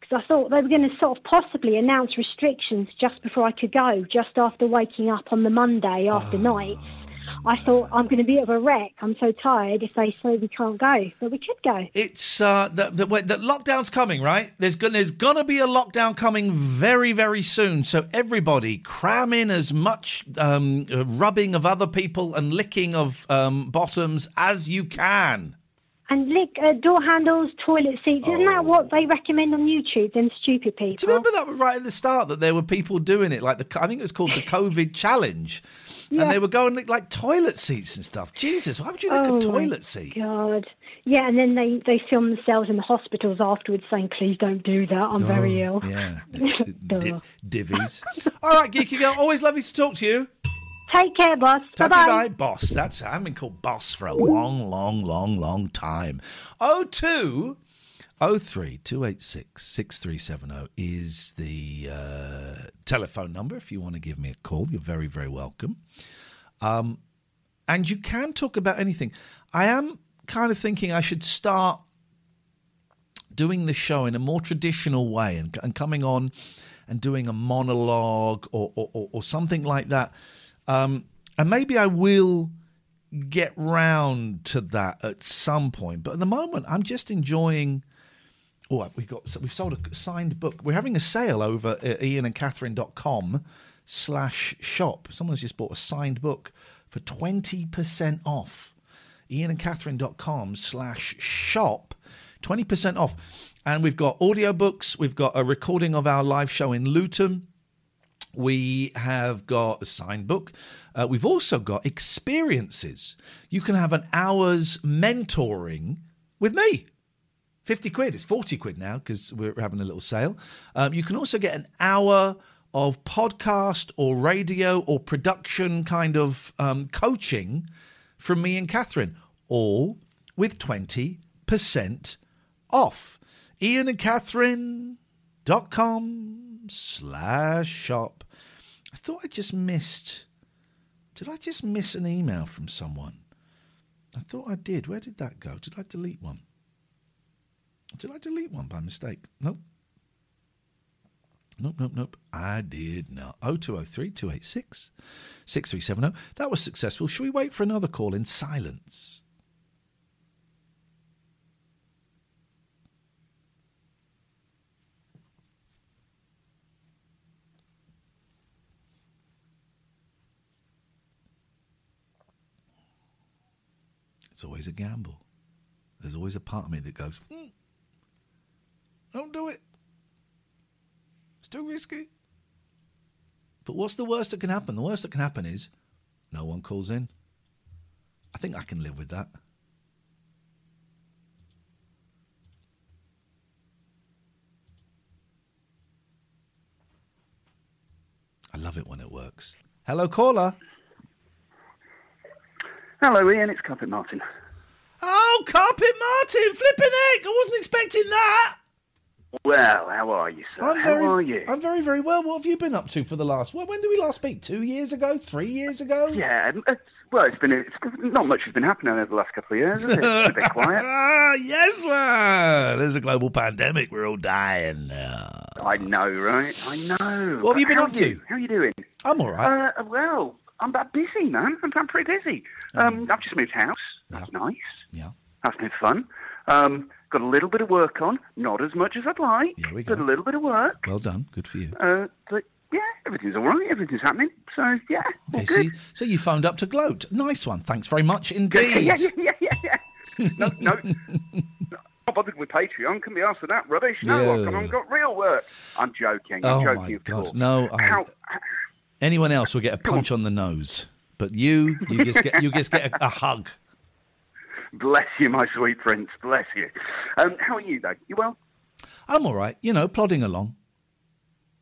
M: Because I thought they were going to sort of possibly announce restrictions just before I could go, just after waking up on the Monday after night. I thought I'm going to be of a wreck. I'm so tired if they say we can't go, but we could go.
C: It's uh. The the, wait, the lockdown's coming, right? There's gonna there's gonna be a lockdown coming very very soon. So everybody cram in as much um rubbing of other people and licking of um bottoms as you can.
M: And lick uh, door handles, toilet seats. Isn't that what they recommend on YouTube? Them stupid people.
C: Do you remember that right at the start that there were people doing it, like the I think it was called the COVID challenge,
M: Yeah.
C: and they were going like toilet seats and stuff. Jesus, why would you lick
M: Oh,
C: a toilet seat?
M: God. Yeah, and then they, they film themselves in the hospitals afterwards saying, please don't do that. I'm very
C: Oh,
M: ill.
C: Yeah. Di- divvies. All right, geeky girl, always lovely to talk to you.
M: Take care, boss.
C: Bye bye, boss. That's I haven't been called boss for a long, long, long, long time. Oh two. 03 286 6370 is the uh, telephone number if you want to give me a call. You're very, very welcome. Um, and you can talk about anything. I am kind of thinking I should start doing the show in a more traditional way and, and coming on and doing a monologue or, or, or, or something like that. Um, and maybe I will get round to that at some point. But at the moment, I'm just enjoying Oh, we've got we've sold a signed book. We're having a sale over at ianandcatherine.com slash shop. Someone's just bought a signed book for 20% off. ianandcatherine.com slash shop. 20% off. And we've got audiobooks. We've got a recording of our live show in Luton. We have got a signed book. Uh, we've also got experiences. You can have an hour's mentoring with me. 50 quid. It's 40 quid now because we're having a little sale. Um, you can also get an hour of podcast or radio or production kind of um, coaching from me and Catherine, all with 20% off. Iain and Catherine.com slash shop. I thought I just missed. Did I just miss an email from someone? I thought I did. Where did that go? Did I delete one? Did I delete one by mistake? Nope. Nope, nope, nope. I did not. 0203 286 6370. That was successful. Should we wait for another call in silence? It's always a gamble. There's always a part of me that goes, "Hmm, don't do it. It's too risky. But what's the worst that can happen? The worst that can happen is no one calls in. I think I can live with that. I love it when it works. Hello, caller.
N: Hello, Iain. It's Carpet Martin.
C: Oh, Carpet Martin, flipping egg! I wasn't expecting that.
N: Well, how are you, sir?
C: I'm
N: how
C: very,
N: are you?
C: I'm very, very well. What have you been up to for the last? Well, when did we last speak? Two years ago? Three years ago?
N: Yeah, uh, well, it's been it's, not much has been happening over the last couple of years. It? It's a bit quiet.
C: ah, yes, man. There's a global pandemic. We're all dying now.
N: I know, right? I know.
C: What have you been
N: How
C: up to?
N: you? How are you doing?
C: I'm all right.
N: Uh, well, I'm about busy, man. I'm, I'm pretty busy. Um, I've just moved house. That's nice.
C: Yeah.
N: That's been fun. Um, got a little bit of work on. Not as much as I'd like.
C: Yeah, we
N: But a little bit of work.
C: Well done. Good for you.
N: Uh, but yeah, everything's all right. Everything's happening. So yeah,
C: Okay,
N: good.
C: so, so you phoned up to gloat. Nice one. Thanks very much indeed.
N: yeah, yeah, yeah, yeah, yeah. No, no. Not bothered with Patreon. Can be asked for that rubbish. No,
C: Yeah.
N: I've, got real work. I'm joking. I'm
C: Oh
N: joking,
C: my
N: of
C: God!
N: course.
C: No, I, anyone else will get a punch on the nose, but you, you just get, you just get a, a hug.
N: Bless you, my sweet prince. Bless you. Um, how are you, though? You well?
C: I'm all right. You know, plodding along.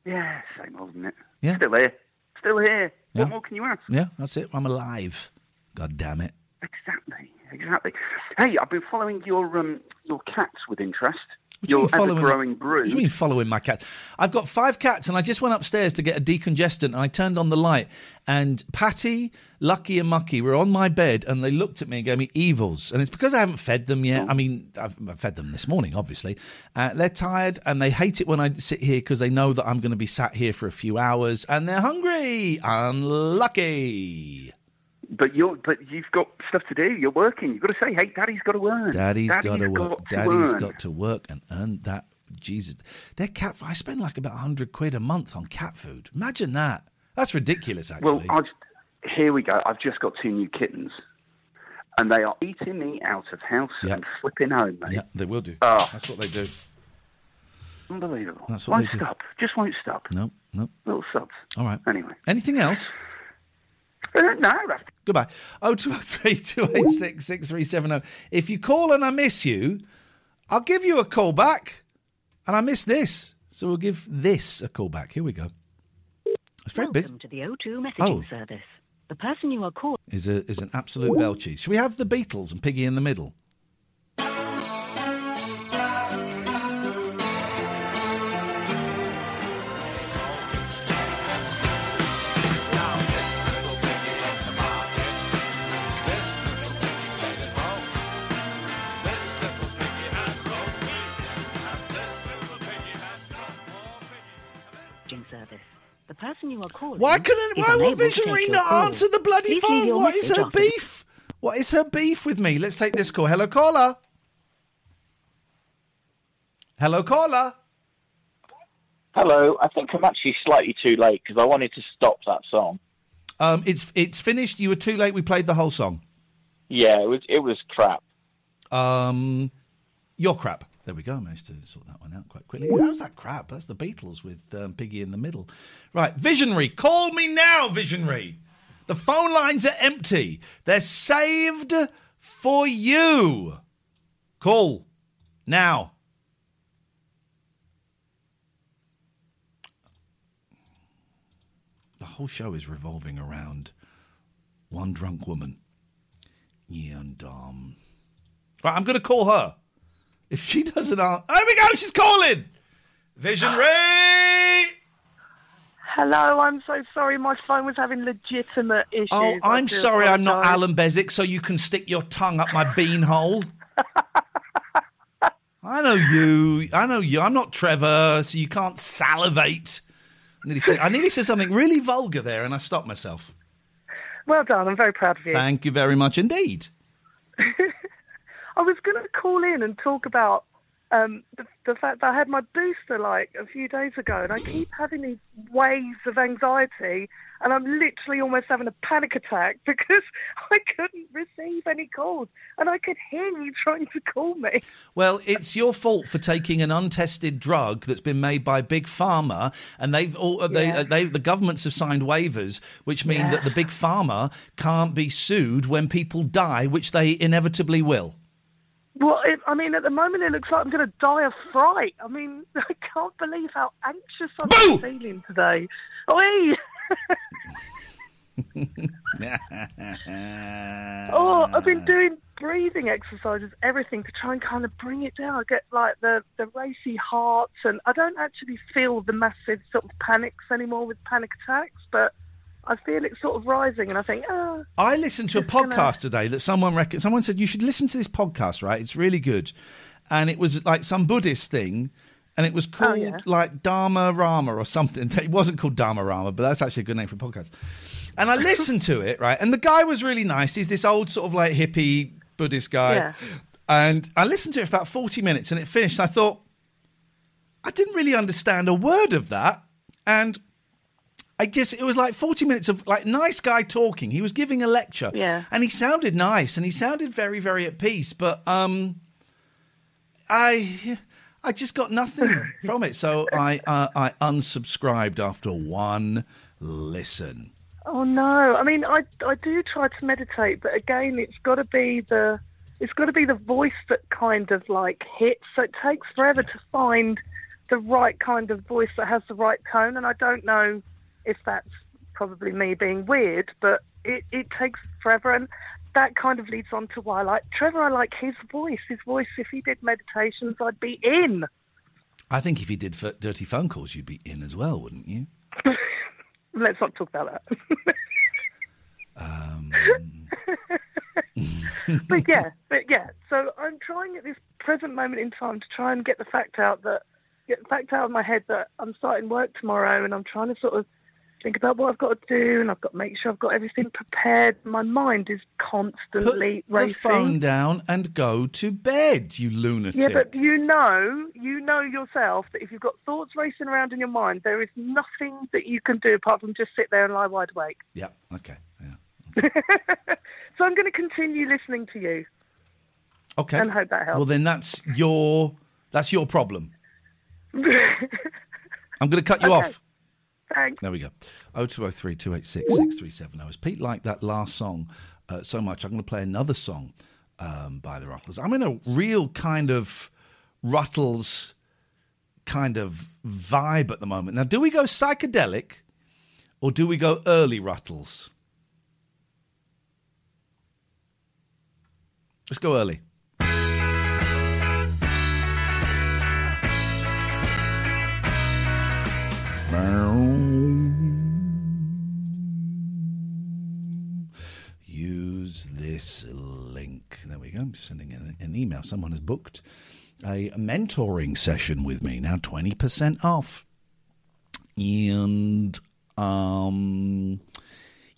N: Yeah, same old, isn't it?
C: Yeah.
N: Still here. Still here.
C: Yeah.
N: What more can you ask?
C: Yeah, that's it. I'm alive. God damn it.
N: Exactly. Exactly. Hey, I've been following your um, your cats with interest.
C: What
N: your ever-growing
C: What do you mean following my cat? I've got five cats, and I just went upstairs to get a decongestant, and I turned on the light, and Patty, Lucky, and Mucky were on my bed, and they looked at me and gave me evils, and it's because I haven't fed them yet. I mean, I've, I've fed them this morning, obviously. Uh, they're tired, and they hate it when I sit here because they know that I'm going to be sat here for a few hours, and they're hungry. Unlucky.
N: But you're but you've got stuff to do. You're working. You've got to say, hey, Daddy's got to earn.
C: Daddy's got to work.
N: got to
C: Daddy's
N: earn.
C: got to work and earn that. Jesus, their cat. I spend like about hundred quid a month on cat food. Imagine that. That's ridiculous. Actually.
N: Well, I've, here we go. I've just got two new kittens, and they are eating me out of house and flipping home, mate.
C: yeah, they will do.
N: Oh.
C: That's what they do.
N: Unbelievable.
C: That's what
N: won't
C: they do.
N: stop. Just won't stop.
C: No, no.
N: Little subs.
C: All right.
N: Anyway.
C: Anything else?
N: Uh, no, that's
C: Goodbye. Oh two three two eight six six three seven zero. If you call and I miss you, I'll give you a call back. And I miss this, so we'll give this a call back. Here we go. It's very busy.
O: Welcome to the O2 messaging
C: Oh.
O: service. The person you are calling.
C: Is a is an absolute bell cheese. Should we have the Beatles and Piggy in the middle?
O: Person you are calling.
C: Why couldn't
O: is
C: why will
O: unable to
C: Visionary not
O: call.
C: answer the bloody
O: Please
C: phone? What is her
O: after-
C: beef? What is her beef with me? Let's take this call. Hello, caller. Hello, caller.
P: Hello, I think I'm actually slightly too late because I wanted to stop that song.
C: Um, it's it's finished. You were too late. We played the whole song.
P: Yeah, it was it was crap.
C: Um, your crap. There we go. I managed to sort that one out quite quickly. How's that crap? That's the Beatles with um, Piggy in the middle. Right, Visionary. Call me now, Visionary. The phone lines are empty. They're saved for you. Call now. The whole show is revolving around one drunk woman. Yeah, and um. Right, I'm going to call her. If she doesn't answer, there we go. She's calling. Visionary.
Q: Hello, I'm so sorry. My phone was having legitimate issues.
C: Oh, I'm sorry. I'm not. Alan Beswick, so you can stick your tongue up my beanhole. I know you. I know you. I'm not Trevor, so you can't salivate. I nearly said, I nearly said something really vulgar there, and I stopped myself.
Q: Well done. I'm very proud of you.
C: Thank you very much indeed.
Q: I was going to call in and talk about um, the, the fact that I had my booster like a few days ago, and I keep having these waves of anxiety, and I'm literally almost having a panic attack because I couldn't receive any calls, and I could hear you trying to call me.
C: Well, it's your fault for taking an untested drug that's been made by big pharma, and they've all they,
Q: Yeah.
C: uh, they the governments have signed waivers, which mean
Q: Yeah.
C: that the big pharma can't be sued when people die, which they inevitably will.
Q: Well, it, I mean, at the moment it looks like I'm going to die of fright. I mean, I can't believe how anxious I'm feeling today. Oi! Oh, I've been doing breathing exercises, everything to try and kind of bring it down. I get like the, the racy hearts, and I don't actually feel the massive sort of panics anymore with panic attacks, but I feel it sort of rising, and I think, oh,
C: I listened to a
Q: Just gonna-
C: podcast today that someone rec- someone said you should listen to this podcast, right? It's really good, and it was like some Buddhist thing, and it was oh, called
Q: yeah.
C: like Dharma Rama or something. It wasn't called Dharma Rama, but that's actually a good name for a podcast. And I listened to it, right? And the guy was really nice. He's this old sort of like hippie Buddhist guy,
Q: Yeah.
C: and I listened to it for about forty minutes, and it finished. I thought I didn't really understand a word of that, and. I just it was like 40 minutes of like nice guy talking. He was giving a lecture.
Q: Yeah.
C: And he sounded nice and he sounded very very at peace, but um I I just got nothing from it. So I uh, I unsubscribed after one listen.
Q: Oh no! I mean, I I do try to meditate, but again, it's got to be the it's got to be the voice that kind of like hits. So it takes forever to find the right kind of voice that has the right tone, and I don't know if that's probably me being weird, but it it takes forever, and that kind of leads on to why I like Trevor. I like his voice. His voice. If he did meditations, I'd be in.
C: I think if he did f- dirty phone calls you'd be in as well, wouldn't you?
Q: Let's not talk about that.
C: Um,
Q: but yeah, but yeah. So I'm trying at this present moment in time to try and get the fact out that get the fact out of my head that I'm starting work tomorrow, and I'm trying to sort of think about what I've got to do, and I've got to make sure I've got everything prepared. My mind is constantly
C: the
Q: racing.
C: phone down and go to bed, you lunatic.
Q: Yeah, but you know, you know yourself that if you've got thoughts racing around in your mind, there is nothing that you can do apart from just sit there and lie wide awake.
C: Yeah, okay.
Q: So I'm going to continue listening to you.
C: Okay.
Q: And hope that helps.
C: Well then that's your that's your problem. I'm going to cut you
Q: Okay.
C: off.
Q: Thanks.
C: There we go. 0203 286 6370. As Pete liked that last song uh, so much, I'm going to play another song um, by the Ruttles. I'm in a real kind of Ruttles kind of vibe at the moment. Now, do we go psychedelic or do we go early Ruttles? Let's go early. Use this link. There we go. I'm sending an, an email. Someone has booked a mentoring session with me. Now 20% off. And um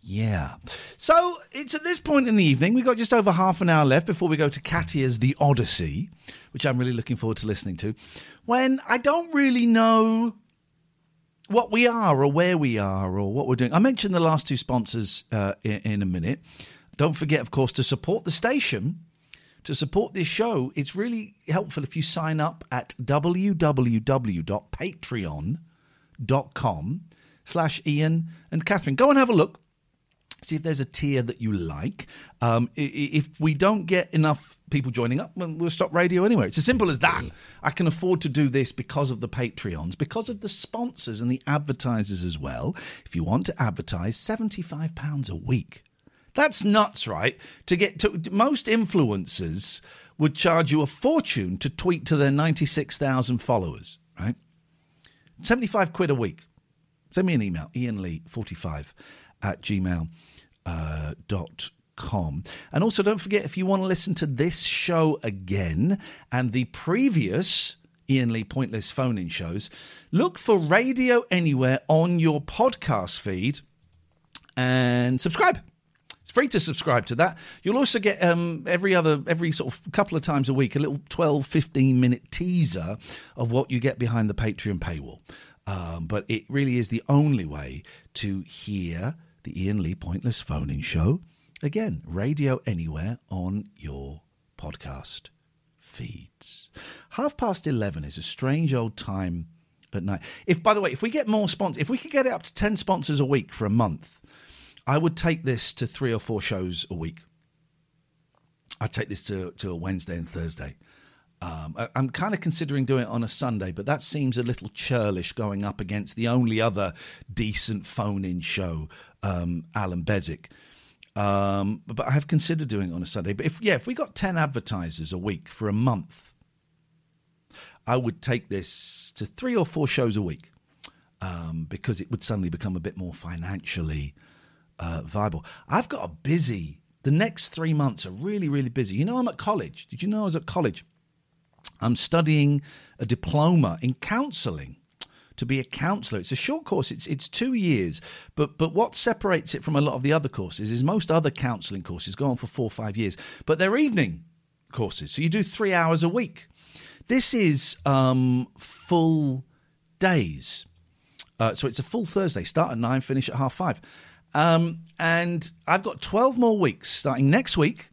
C: Yeah. So it's at this point in the evening. We've got just over half an hour left before we go to Katia's The Odyssey, which I'm really looking forward to listening to. When I don't really know what we are or where we are or what we're doing. I mentioned the last two sponsors uh, in, in a minute. Don't forget, of course, to support the station, to support this show. It's really helpful if you sign up at www.patreon.com slash Iain and Katherine. Go and have a look. See if there's a tier that you like. Um, if we don't get enough people joining up, we'll stop radio anyway. It's as simple as that. I can afford to do this because of the Patreons, because of the sponsors and the advertisers as well. If you want to advertise, £75 a week. That's nuts, right? To get to most influencers would charge you a fortune to tweet to their 96,000 followers, right? 75 quid a week. Send me an email, ianlee45 at gmail dot com. And also, don't forget if you want to listen to this show again and the previous Iain Lee Pointless phone in shows, look for Radio Anywhere on your podcast feed and subscribe. It's free to subscribe to that. You'll also get um, every other, every sort of couple of times a week, a little 12, 15 minute teaser of what you get behind the Patreon paywall. Um, but it really is the only way to hear the Iain Lee Pointless phone in show. Again, radio anywhere on your podcast feeds. Half past 11 is a strange old time at night. If, by the way, if we get more sponsors, if we could get it up to 10 sponsors a week for a month, I would take this to three or four shows a week. I'd take this to, to a Wednesday and Thursday. Um, I- I'm kind of considering doing it on a Sunday, but that seems a little churlish going up against the only other decent phone in show, um, Alan Beswick. Um, but I have considered doing it on a Sunday. But if yeah, if we got ten advertisers a week for a month, I would take this to three or four shows a week um, because it would suddenly become a bit more financially uh, viable. I've got a busy. The next three months are really, really busy. You know, I'm at college. Did you know I was at college? I'm studying a diploma in counselling to be a counsellor. It's a short course. It's it's two years. But but what separates it from a lot of the other courses is most other counselling courses go on for four or five years, but they're evening courses. So you do three hours a week. This is um, full days. Uh, so it's a full Thursday. Start at nine, finish at half five. Um, and I've got 12 more weeks starting next week.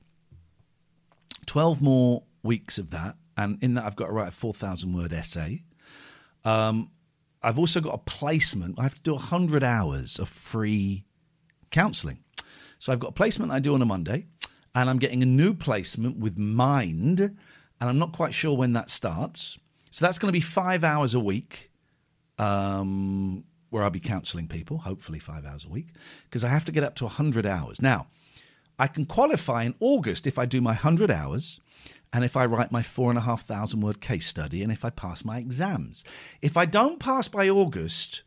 C: 12 more weeks of that. And in that, I've got to write a 4,000 word essay. Um, I've also got a placement. I have to do 100 hours of free counselling. So I've got a placement I do on a Monday, and I'm getting a new placement with Mind, and I'm not quite sure when that starts. So that's going to be five hours a week um, where I'll be counselling people, hopefully five hours a week, because I have to get up to 100 hours. Now, I can qualify in August if I do my 100 hours and if I write my four and a half thousand word case study and if I pass my exams. If I don't pass by August,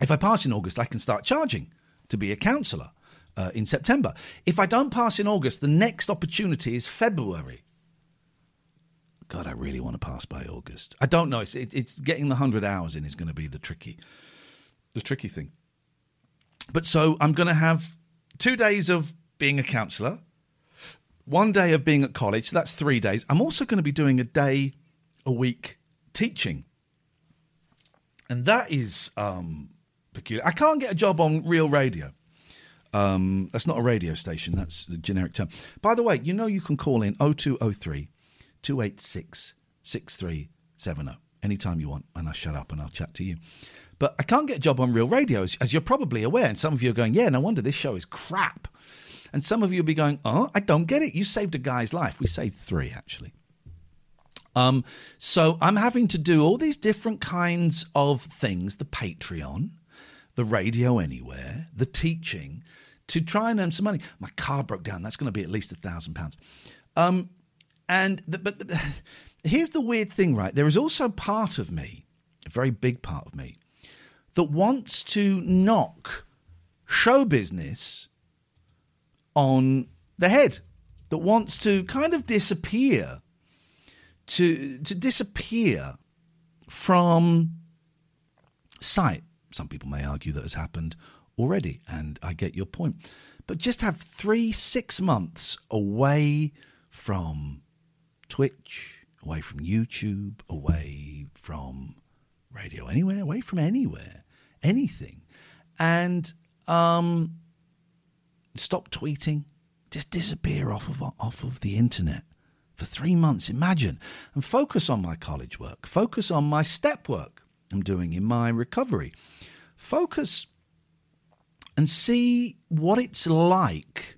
C: if I pass in August, I can start charging to be a counsellor uh, in September. If I don't pass in August, the next opportunity is February. God, I really want to pass by August. I don't know. It's, it, it's getting the hundred hours in is going to be the tricky, the tricky thing. But so I'm going to have two days of being a counsellor, one day of being at college. So that's three days. I'm also going to be doing a day a week teaching, and that is um, peculiar. I can't get a job on real radio. Um, that's not a radio station. That's the generic term. By the way, you know you can call in 0203 286 6370 anytime you want, and I'll shut up and I'll chat to you. But I can't get a job on real radio, as, as you're probably aware. And some of you are going, yeah, no wonder this show is crap. And some of you will be going, oh, I don't get it. You saved a guy's life. We saved three, actually. Um, so I'm having to do all these different kinds of things the Patreon, the radio anywhere, the teaching to try and earn some money. My car broke down. That's going to be at least a thousand pounds. Um, and the, but the, here's the weird thing, right? There is also part of me, a very big part of me, that wants to knock show business on the head, that wants to kind of disappear, to to disappear from sight. Some people may argue that has happened already, and I get your point. But just have three, six months away from Twitch, away from YouTube, away from radio anywhere, away from anywhere, anything, and um, stop tweeting, just disappear off of off of the internet for three months. Imagine and focus on my college work, focus on my step work I'm doing in my recovery, focus and see what it's like.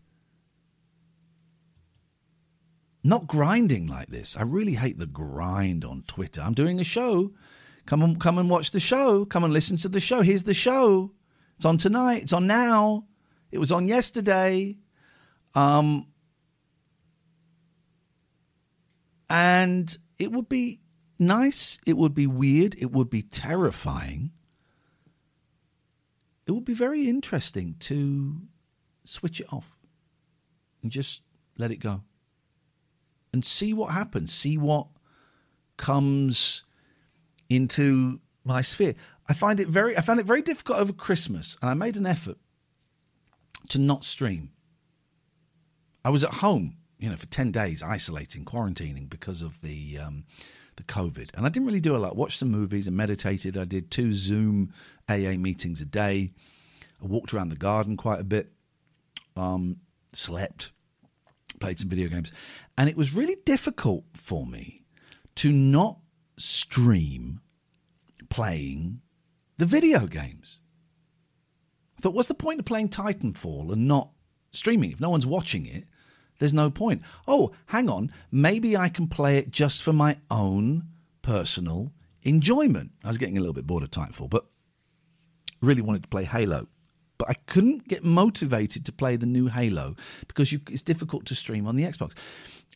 C: Not grinding like this. I really hate the grind on Twitter. I'm doing a show. Come and come and watch the show. Come and listen to the show. Here's the show. It's on tonight. It's on now. It was on yesterday. Um, and it would be nice. It would be weird. It would be terrifying. It would be very interesting to switch it off and just let it go and see what happens. See what comes into my sphere. I find it very I found it very difficult over Christmas and I made an effort to not stream. I was at home, you know, for 10 days isolating, quarantining because of the um, the COVID. And I didn't really do a lot. Watched some movies and meditated. I did two Zoom AA meetings a day. I walked around the garden quite a bit. Um, slept, played some video games. And it was really difficult for me to not stream playing the video games. Thought, what's the point of playing Titanfall and not streaming? If no one's watching it, there's no point. Oh, hang on, maybe I can play it just for my own personal enjoyment. I was getting a little bit bored of Titanfall, but really wanted to play Halo. But I couldn't get motivated to play the new Halo because you, it's difficult to stream on the Xbox.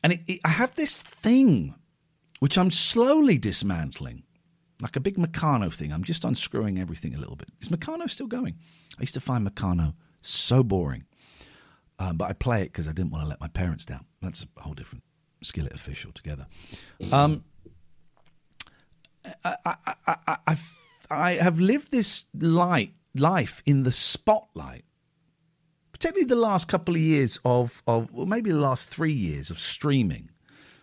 C: And it, it, I have this thing which I'm slowly dismantling like a big Meccano thing. I'm just unscrewing everything a little bit. Is Meccano still going? I used to find Meccano so boring, um, but I play it because I didn't want to let my parents down. That's a whole different skillet of fish altogether. Um, I, I, I, I, I have lived this light life in the spotlight, particularly the last couple of years of, of well, maybe the last three years of streaming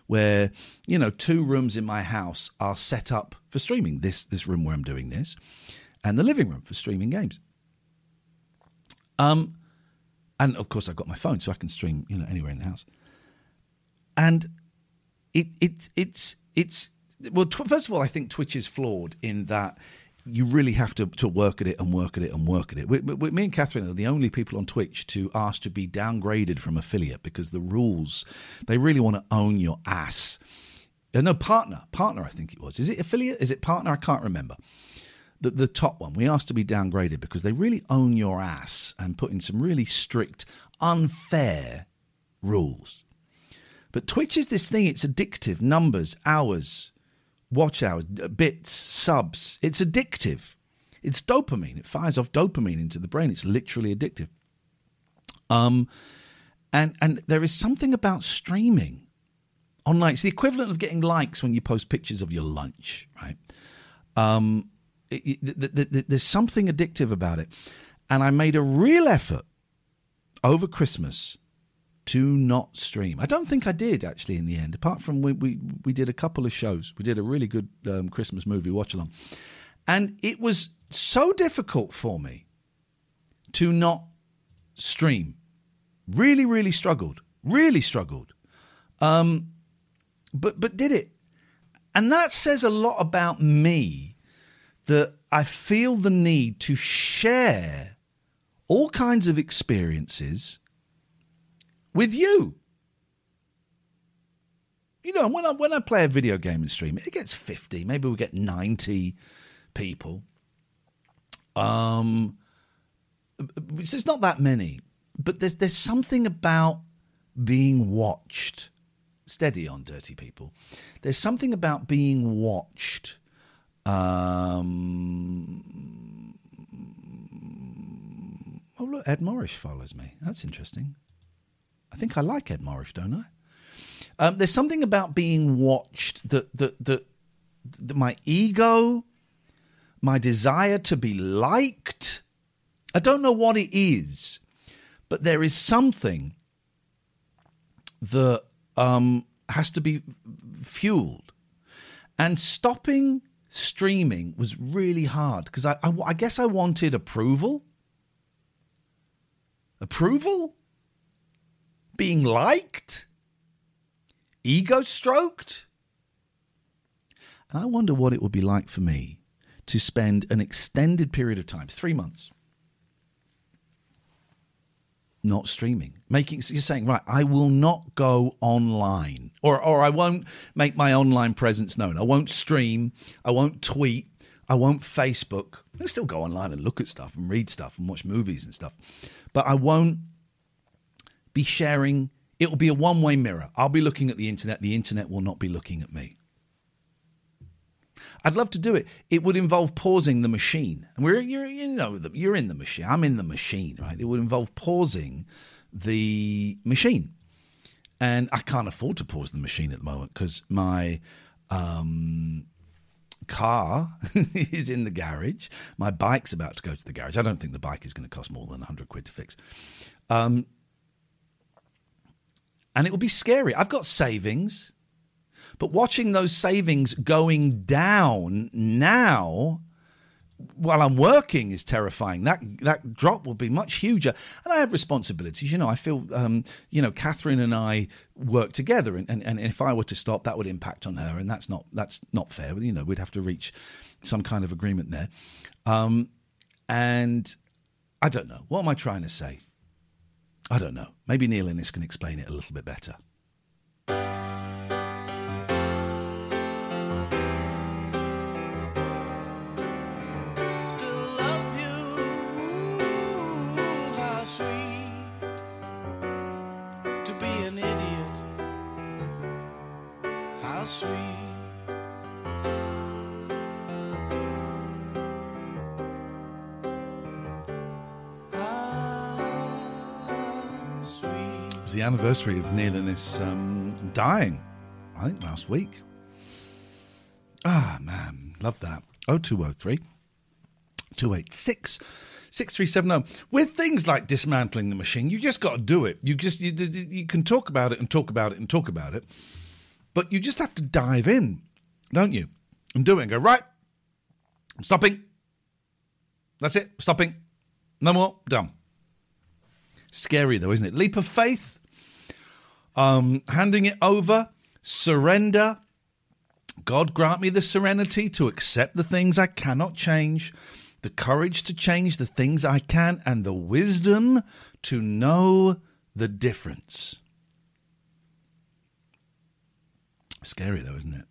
C: where you know two rooms in my house are set up for streaming. This this room where I'm doing this, and the living room for streaming games. Um, and of course I've got my phone, so I can stream you know anywhere in the house. And it it it's it's well. Tw- first of all, I think Twitch is flawed in that you really have to, to work at it and work at it and work at it. We, we, me and Katherine are the only people on Twitch to ask to be downgraded from affiliate because the rules, they really want to own your ass. Uh, no, partner. Partner, I think it was. Is it affiliate? Is it partner? I can't remember. The, the top one. We asked to be downgraded because they really own your ass and put in some really strict, unfair rules. But Twitch is this thing, it's addictive. Numbers, hours, watch hours, bits, subs. It's addictive. It's dopamine. It fires off dopamine into the brain. It's literally addictive. Um, and and there is something about streaming online. It's the equivalent of getting likes when you post pictures of your lunch, right? Um, it, it, it, there's something addictive about it, and I made a real effort over Christmas to not stream. I don't think I did actually in the end, apart from we, we, we did a couple of shows. We did a really good um, Christmas movie watch along. And it was so difficult for me to not stream. Really, really struggled. Really struggled. Um, but but did it. And that says a lot about me that I feel the need to share all kinds of experiences with you. You know, when I when I play a video game and stream, it gets fifty, maybe we get ninety people. Um, so it's not that many, but there's there's something about being watched. Steady on, dirty people. There's something about being watched. Um, oh look, Ed Morris follows me. That's interesting. I think I like Ed Morris, don't I? Um, there's something about being watched that that that, that my ego, my desire to be liked, I don't know what it is, but there is something that um, has to be fueled. And stopping streaming was really hard because I, I, I guess I wanted approval. Approval? Being liked? Ego stroked? And I wonder what it would be like for me to spend an extended period of time, three months, not streaming. Making you're saying, right, I will not go online. Or or I won't make my online presence known. I won't stream, I won't tweet, I won't Facebook. I still go online and look at stuff and read stuff and watch movies and stuff. But I won't be sharing it will be a one-way mirror. I'll be looking at the internet, the internet will not be looking at me. I'd love to do it. It would involve pausing the machine. And we're you're you know you're in the machine. I'm in the machine, right? It would involve pausing the machine, and I can't afford to pause the machine at the moment because my um, car is in the garage. My bike's about to go to the garage. I don't think the bike is going to cost more than hundred quid to fix. Um, and it will be scary. I've got savings. But watching those savings going down now while I'm working is terrifying. That that drop will be much huger, and I have responsibilities. You know, I feel, um, you know, Katherine and I work together, and, and, and if I were to stop, that would impact on her, and that's not that's not fair. You know, we'd have to reach some kind of agreement there. Um, and I don't know. What am I trying to say? I don't know. Maybe Neil Innes can explain it a little bit better.
R: Still love you how sweet
C: to be an idiot. How sweet. The anniversary of Neil Innes um, dying, I think last week. Ah, man, love that. 0203 286 6370. With things like dismantling the machine, you just got to do it. You just you, you can talk about it and talk about it and talk about it. But you just have to dive in, don't you? And do it and go, right, I'm stopping. That's it, stopping. No more, done. Scary though, isn't it? Leap of faith, um, handing it over, surrender. God grant me the serenity to accept the things I cannot change, the courage to change the things I can, and the wisdom to know the difference. Scary though, isn't it?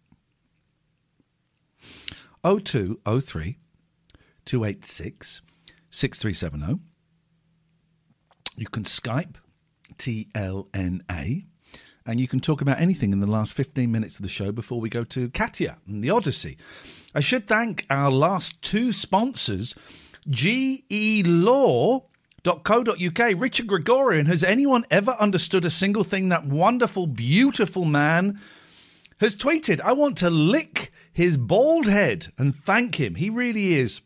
C: 0203 286 6370. You can Skype TLNA and you can talk about anything in the last 15 minutes of the show before we go to Katia and the Odyssey. I should thank our last two sponsors, GE Law .co.uk. Richard Gregorian. Has anyone ever understood a single thing that wonderful, beautiful man has tweeted, I want to lick his bald head and thank him. He really is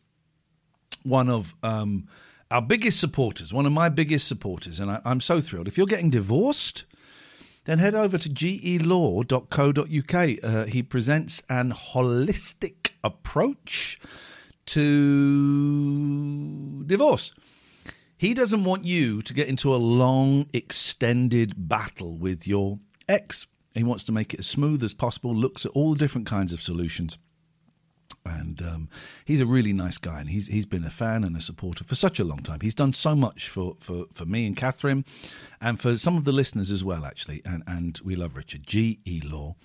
C: one of um, our biggest supporters, one of my biggest supporters, and I, am so thrilled. If you're getting divorced, then head over to gelaw.co.uk. Uh, he presents an holistic approach to divorce. He doesn't want you to get into a long, extended battle with your ex. He wants to make it as smooth as possible, looks at all the different kinds of solutions. And um, he's a really nice guy, and he's he's been a fan and a supporter for such a long time. He's done so much for, for, for me and Katherine, and for some of the listeners as well, actually. And and we love Richard. Gelaw.co.uk.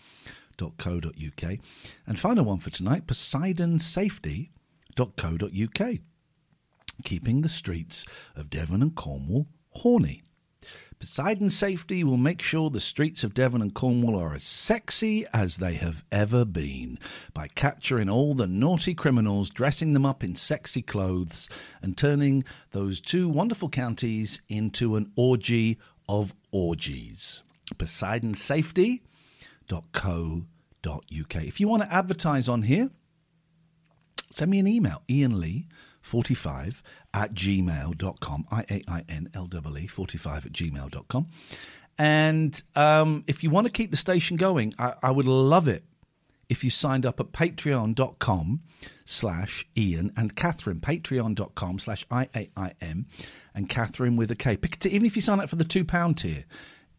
C: And final one for tonight: PoseidonSafety.co.uk. Keeping the streets of Devon and Cornwall horny. Poseidon Safety will make sure the streets of Devon and Cornwall are as sexy as they have ever been by capturing all the naughty criminals, dressing them up in sexy clothes, and turning those two wonderful counties into an orgy of orgies. PoseidonSafety.co.uk. If you want to advertise on here, send me an email, Iain Lee 45 at gmail.com. I A I N L E E 45 at gmail.com. And um, if you want to keep the station going, I, I would love it if you signed up at patreon.com slash Iain and Katherine, patreon.com slash I-A-I-M and Katherine with a K. Even if you sign up for the £2 tier,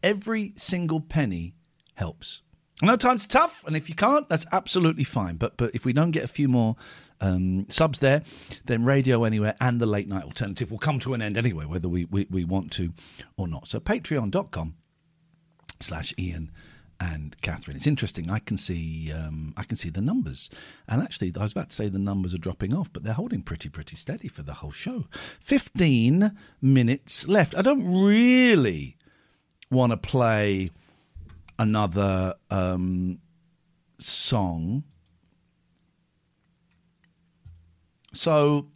C: every single penny helps. I know times are tough, and if you can't, that's absolutely fine. But but if we don't get a few more um, subs there, then Radio Anywhere and the Late Night Alternative will come to an end anyway, whether we, we, we want to or not. So patreon.com slash Iain and Katherine. It's interesting. I can see um, I can see the numbers, and actually, I was about to say the numbers are dropping off, but they're holding pretty pretty steady for the whole show. Fifteen minutes left. I don't really want to play another um, song, so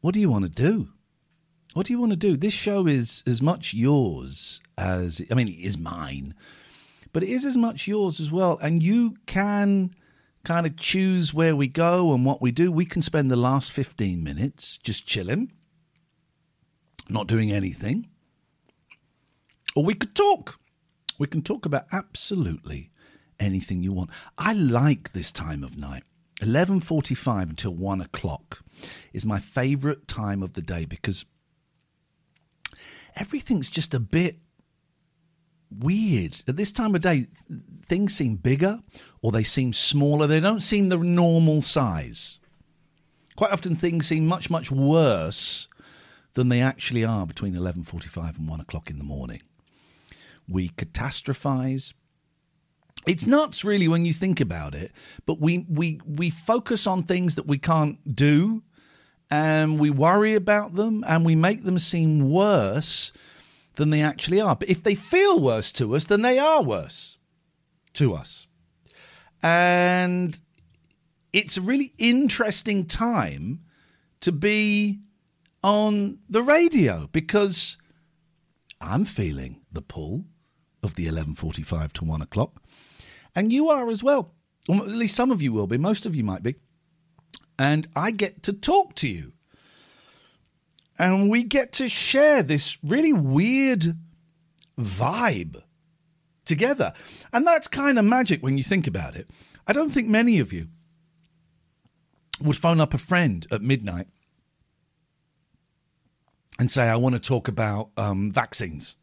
C: what do you want to do? What do you want to do? This show is as much yours as I mean, it is mine, but it is as much yours as well. And you can kind of choose where we go and what we do. We can spend the last 15 minutes just chilling, not doing anything. Or we could talk. We can talk about absolutely anything you want. I like this time of night. 11:45 until 1 o'clock is my favorite time of the day because everything's just a bit weird. At this time of day, things seem bigger or they seem smaller. They don't seem the normal size. Quite often, things seem much, much worse than they actually are between 11.45 and 1 o'clock in the morning. We catastrophize. It's nuts, really, when you think about it. But we, we, we focus on things that we can't do and we worry about them and we make them seem worse than they actually are. But if they feel worse to us, then they are worse to us. And it's a really interesting time to be on the radio because I'm feeling the pull of the 11:45 to 1 o'clock and you are as well or at least some of you will be most of you might be and I get to talk to you. And we get to share this really weird vibe together. And that's kind of magic when you think about it. I don't think many of you would phone up a friend at midnight and say, I want to talk about um, vaccines.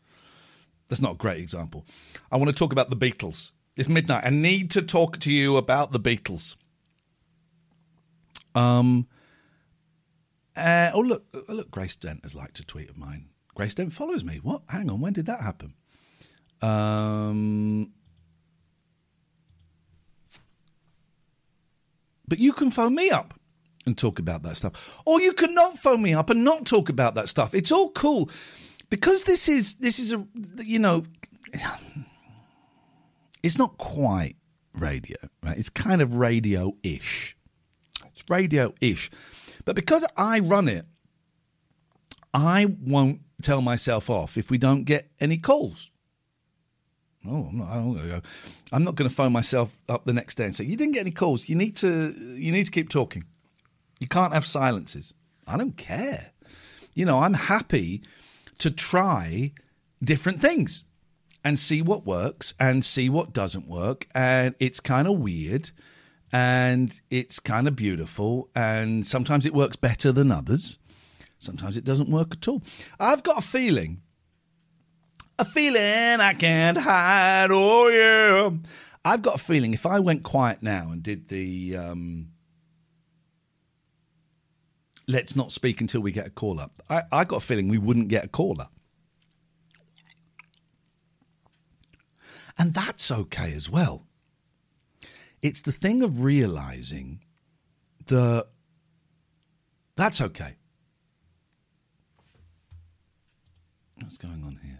C: That's not a great example. I want to talk about the Beatles. It's midnight. I need to talk to you about the Beatles. Um. Uh, oh look, oh, look, Grace Dent has liked a tweet of mine. Grace Dent follows me. What? Hang on, when did that happen? Um. But you can phone me up and talk about that stuff, or you can not phone me up and not talk about that stuff. It's all cool because this is this is a you know, it's not quite radio, right? It's kind of radio-ish it's radio ish. But because I run it, I won't tell myself off if we don't get any calls. Oh, I'm not, I'm not, go. I'm not going to phone myself up the next day and say, "You didn't get any calls. You need to. You need to keep talking. You can't have silences." I don't care. You know, I'm happy to try different things and see what works and see what doesn't work. And it's kind of weird and it's kind of beautiful. And sometimes it works better than others. Sometimes it doesn't work at all. I've got a feeling, a feeling I can't hide. Oh yeah, I've got a feeling if I went quiet now and did the um, let's not speak until we get a call up, I, I got a feeling we wouldn't get a caller. And that's okay as well. It's the thing of realizing that that's okay. What's going on here?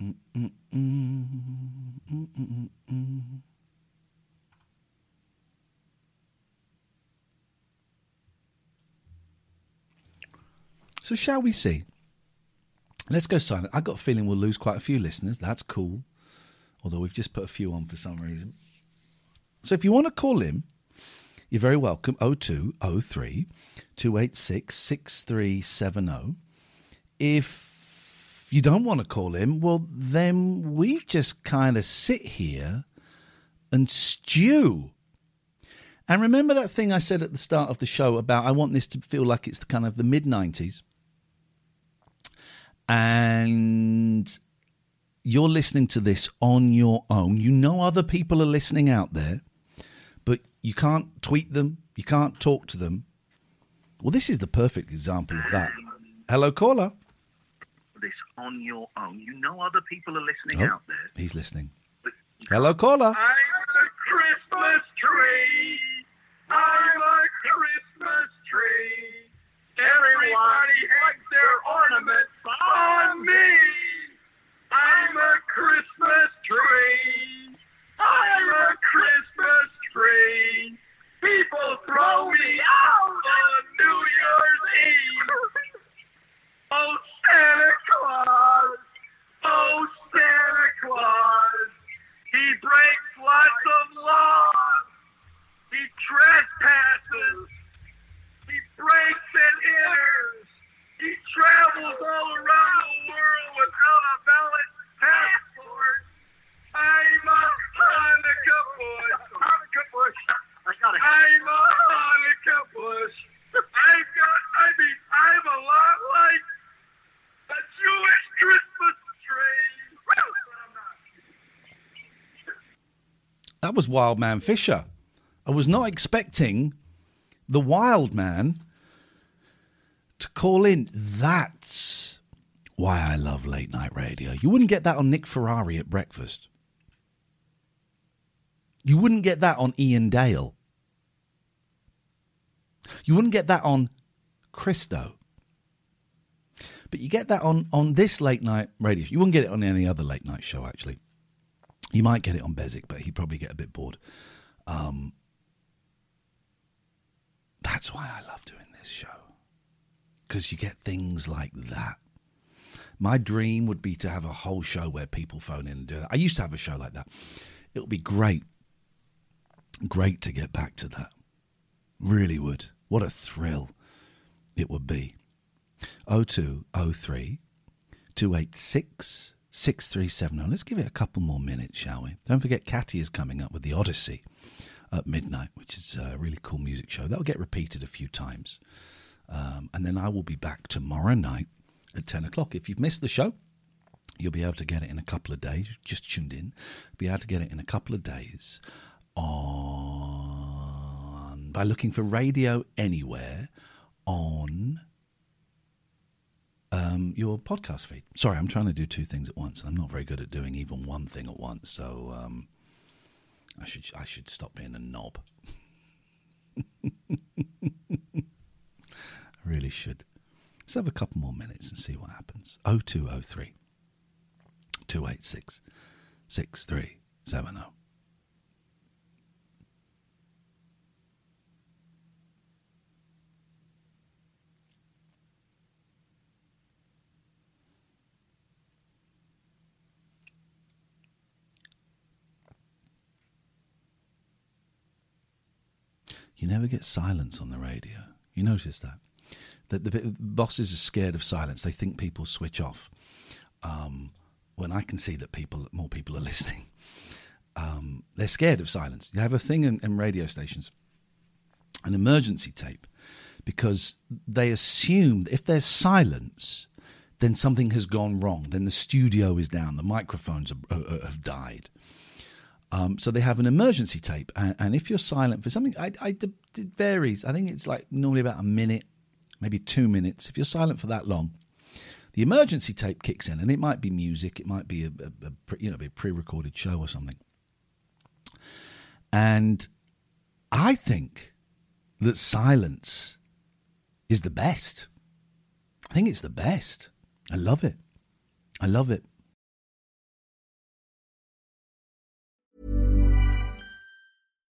C: Mm-mm-mm, mm-mm-mm. So, shall we see? Let's go silent. I've got a feeling we'll lose quite a few listeners. That's cool. Although we've just put a few on for some reason. So if you want to call in, you're very welcome. 0203 286 6370. If you don't want to call in, well, then we just kind of sit here and stew. And remember that thing I said at the start of the show about I want this to feel like it's the kind of the mid 90s? And you're listening to this on your own. You know other people are listening out there, but you can't tweet them, you can't talk to them. Well, this is the perfect example of that. Hello, caller.
S: This on your own. You know other people are listening
C: Oh,
S: out there.
C: He's listening. Hello, caller.
S: A Christmas tree. I'm a Christmas tree. Everybody hangs their ornaments on me. I'm a Christmas tree. I'm a Christmas tree. People throw me out on New Year's Eve. Oh, Santa Claus. Oh, Santa Claus. He breaks lots of laws. He trespasses. He breaks and enters. He travels all around the world without a valid passport. I'm a Hanukkah bush. Hanukkah bush. I got it. I'm a Hanukkah bush. I've got, I mean, I'm a lot like a Jewish Christmas tree.
C: That was Wild Man Fischer. I was not expecting the Wild Man to call in. That's why I love late night radio. You wouldn't get that on Nick Ferrari at breakfast. You wouldn't get that on Iain Dale. You wouldn't get that on Cristo. But you get that on, on this late night radio. You wouldn't get it on any other late night show, actually. You might get it on Beswick, but he'd probably get a bit bored. Um, that's why I love doing this show. Because you get things like that. My dream would be to have a whole show where people phone in and do that. I used to have a show like that. It would be great. Great to get back to that. Really would. What a thrill it would be. 0203 286 6370. Let's give it a couple more minutes, shall we? Don't forget, Catty is coming up with the Odyssey at midnight, which is a really cool music show. That'll get repeated a few times. Um, and then I will be back tomorrow night at 10 o'clock. If you've missed the show, you'll be able to get it in a couple of days. Just tuned in. Be able to get it in a couple of days on by looking for Radio Anywhere on um, your podcast feed. Sorry, I'm trying to do two things at once, and I'm not very good at doing even one thing at once. So um, I should I should stop being a knob. Really should. Let's have a couple more minutes and see what happens. 0203 286 6370. You never get silence on the radio. You notice that? That the bosses are scared of silence. They think people switch off. Um, when I can see that people, more people are listening, um, they're scared of silence. You have a thing in, in radio stations, an emergency tape, because they assume if there's silence, then something has gone wrong. Then the studio is down. The microphones are, have died. Um, so they have an emergency tape, and, and if you're silent for something, I, I, it varies. I think it's like normally about a minute, maybe two minutes. If you're silent for that long, the emergency tape kicks in, and it might be music, it might be a, a, a you know be a pre-recorded show or something. And I think that silence is the best. I think it's the best. I love it. I love it.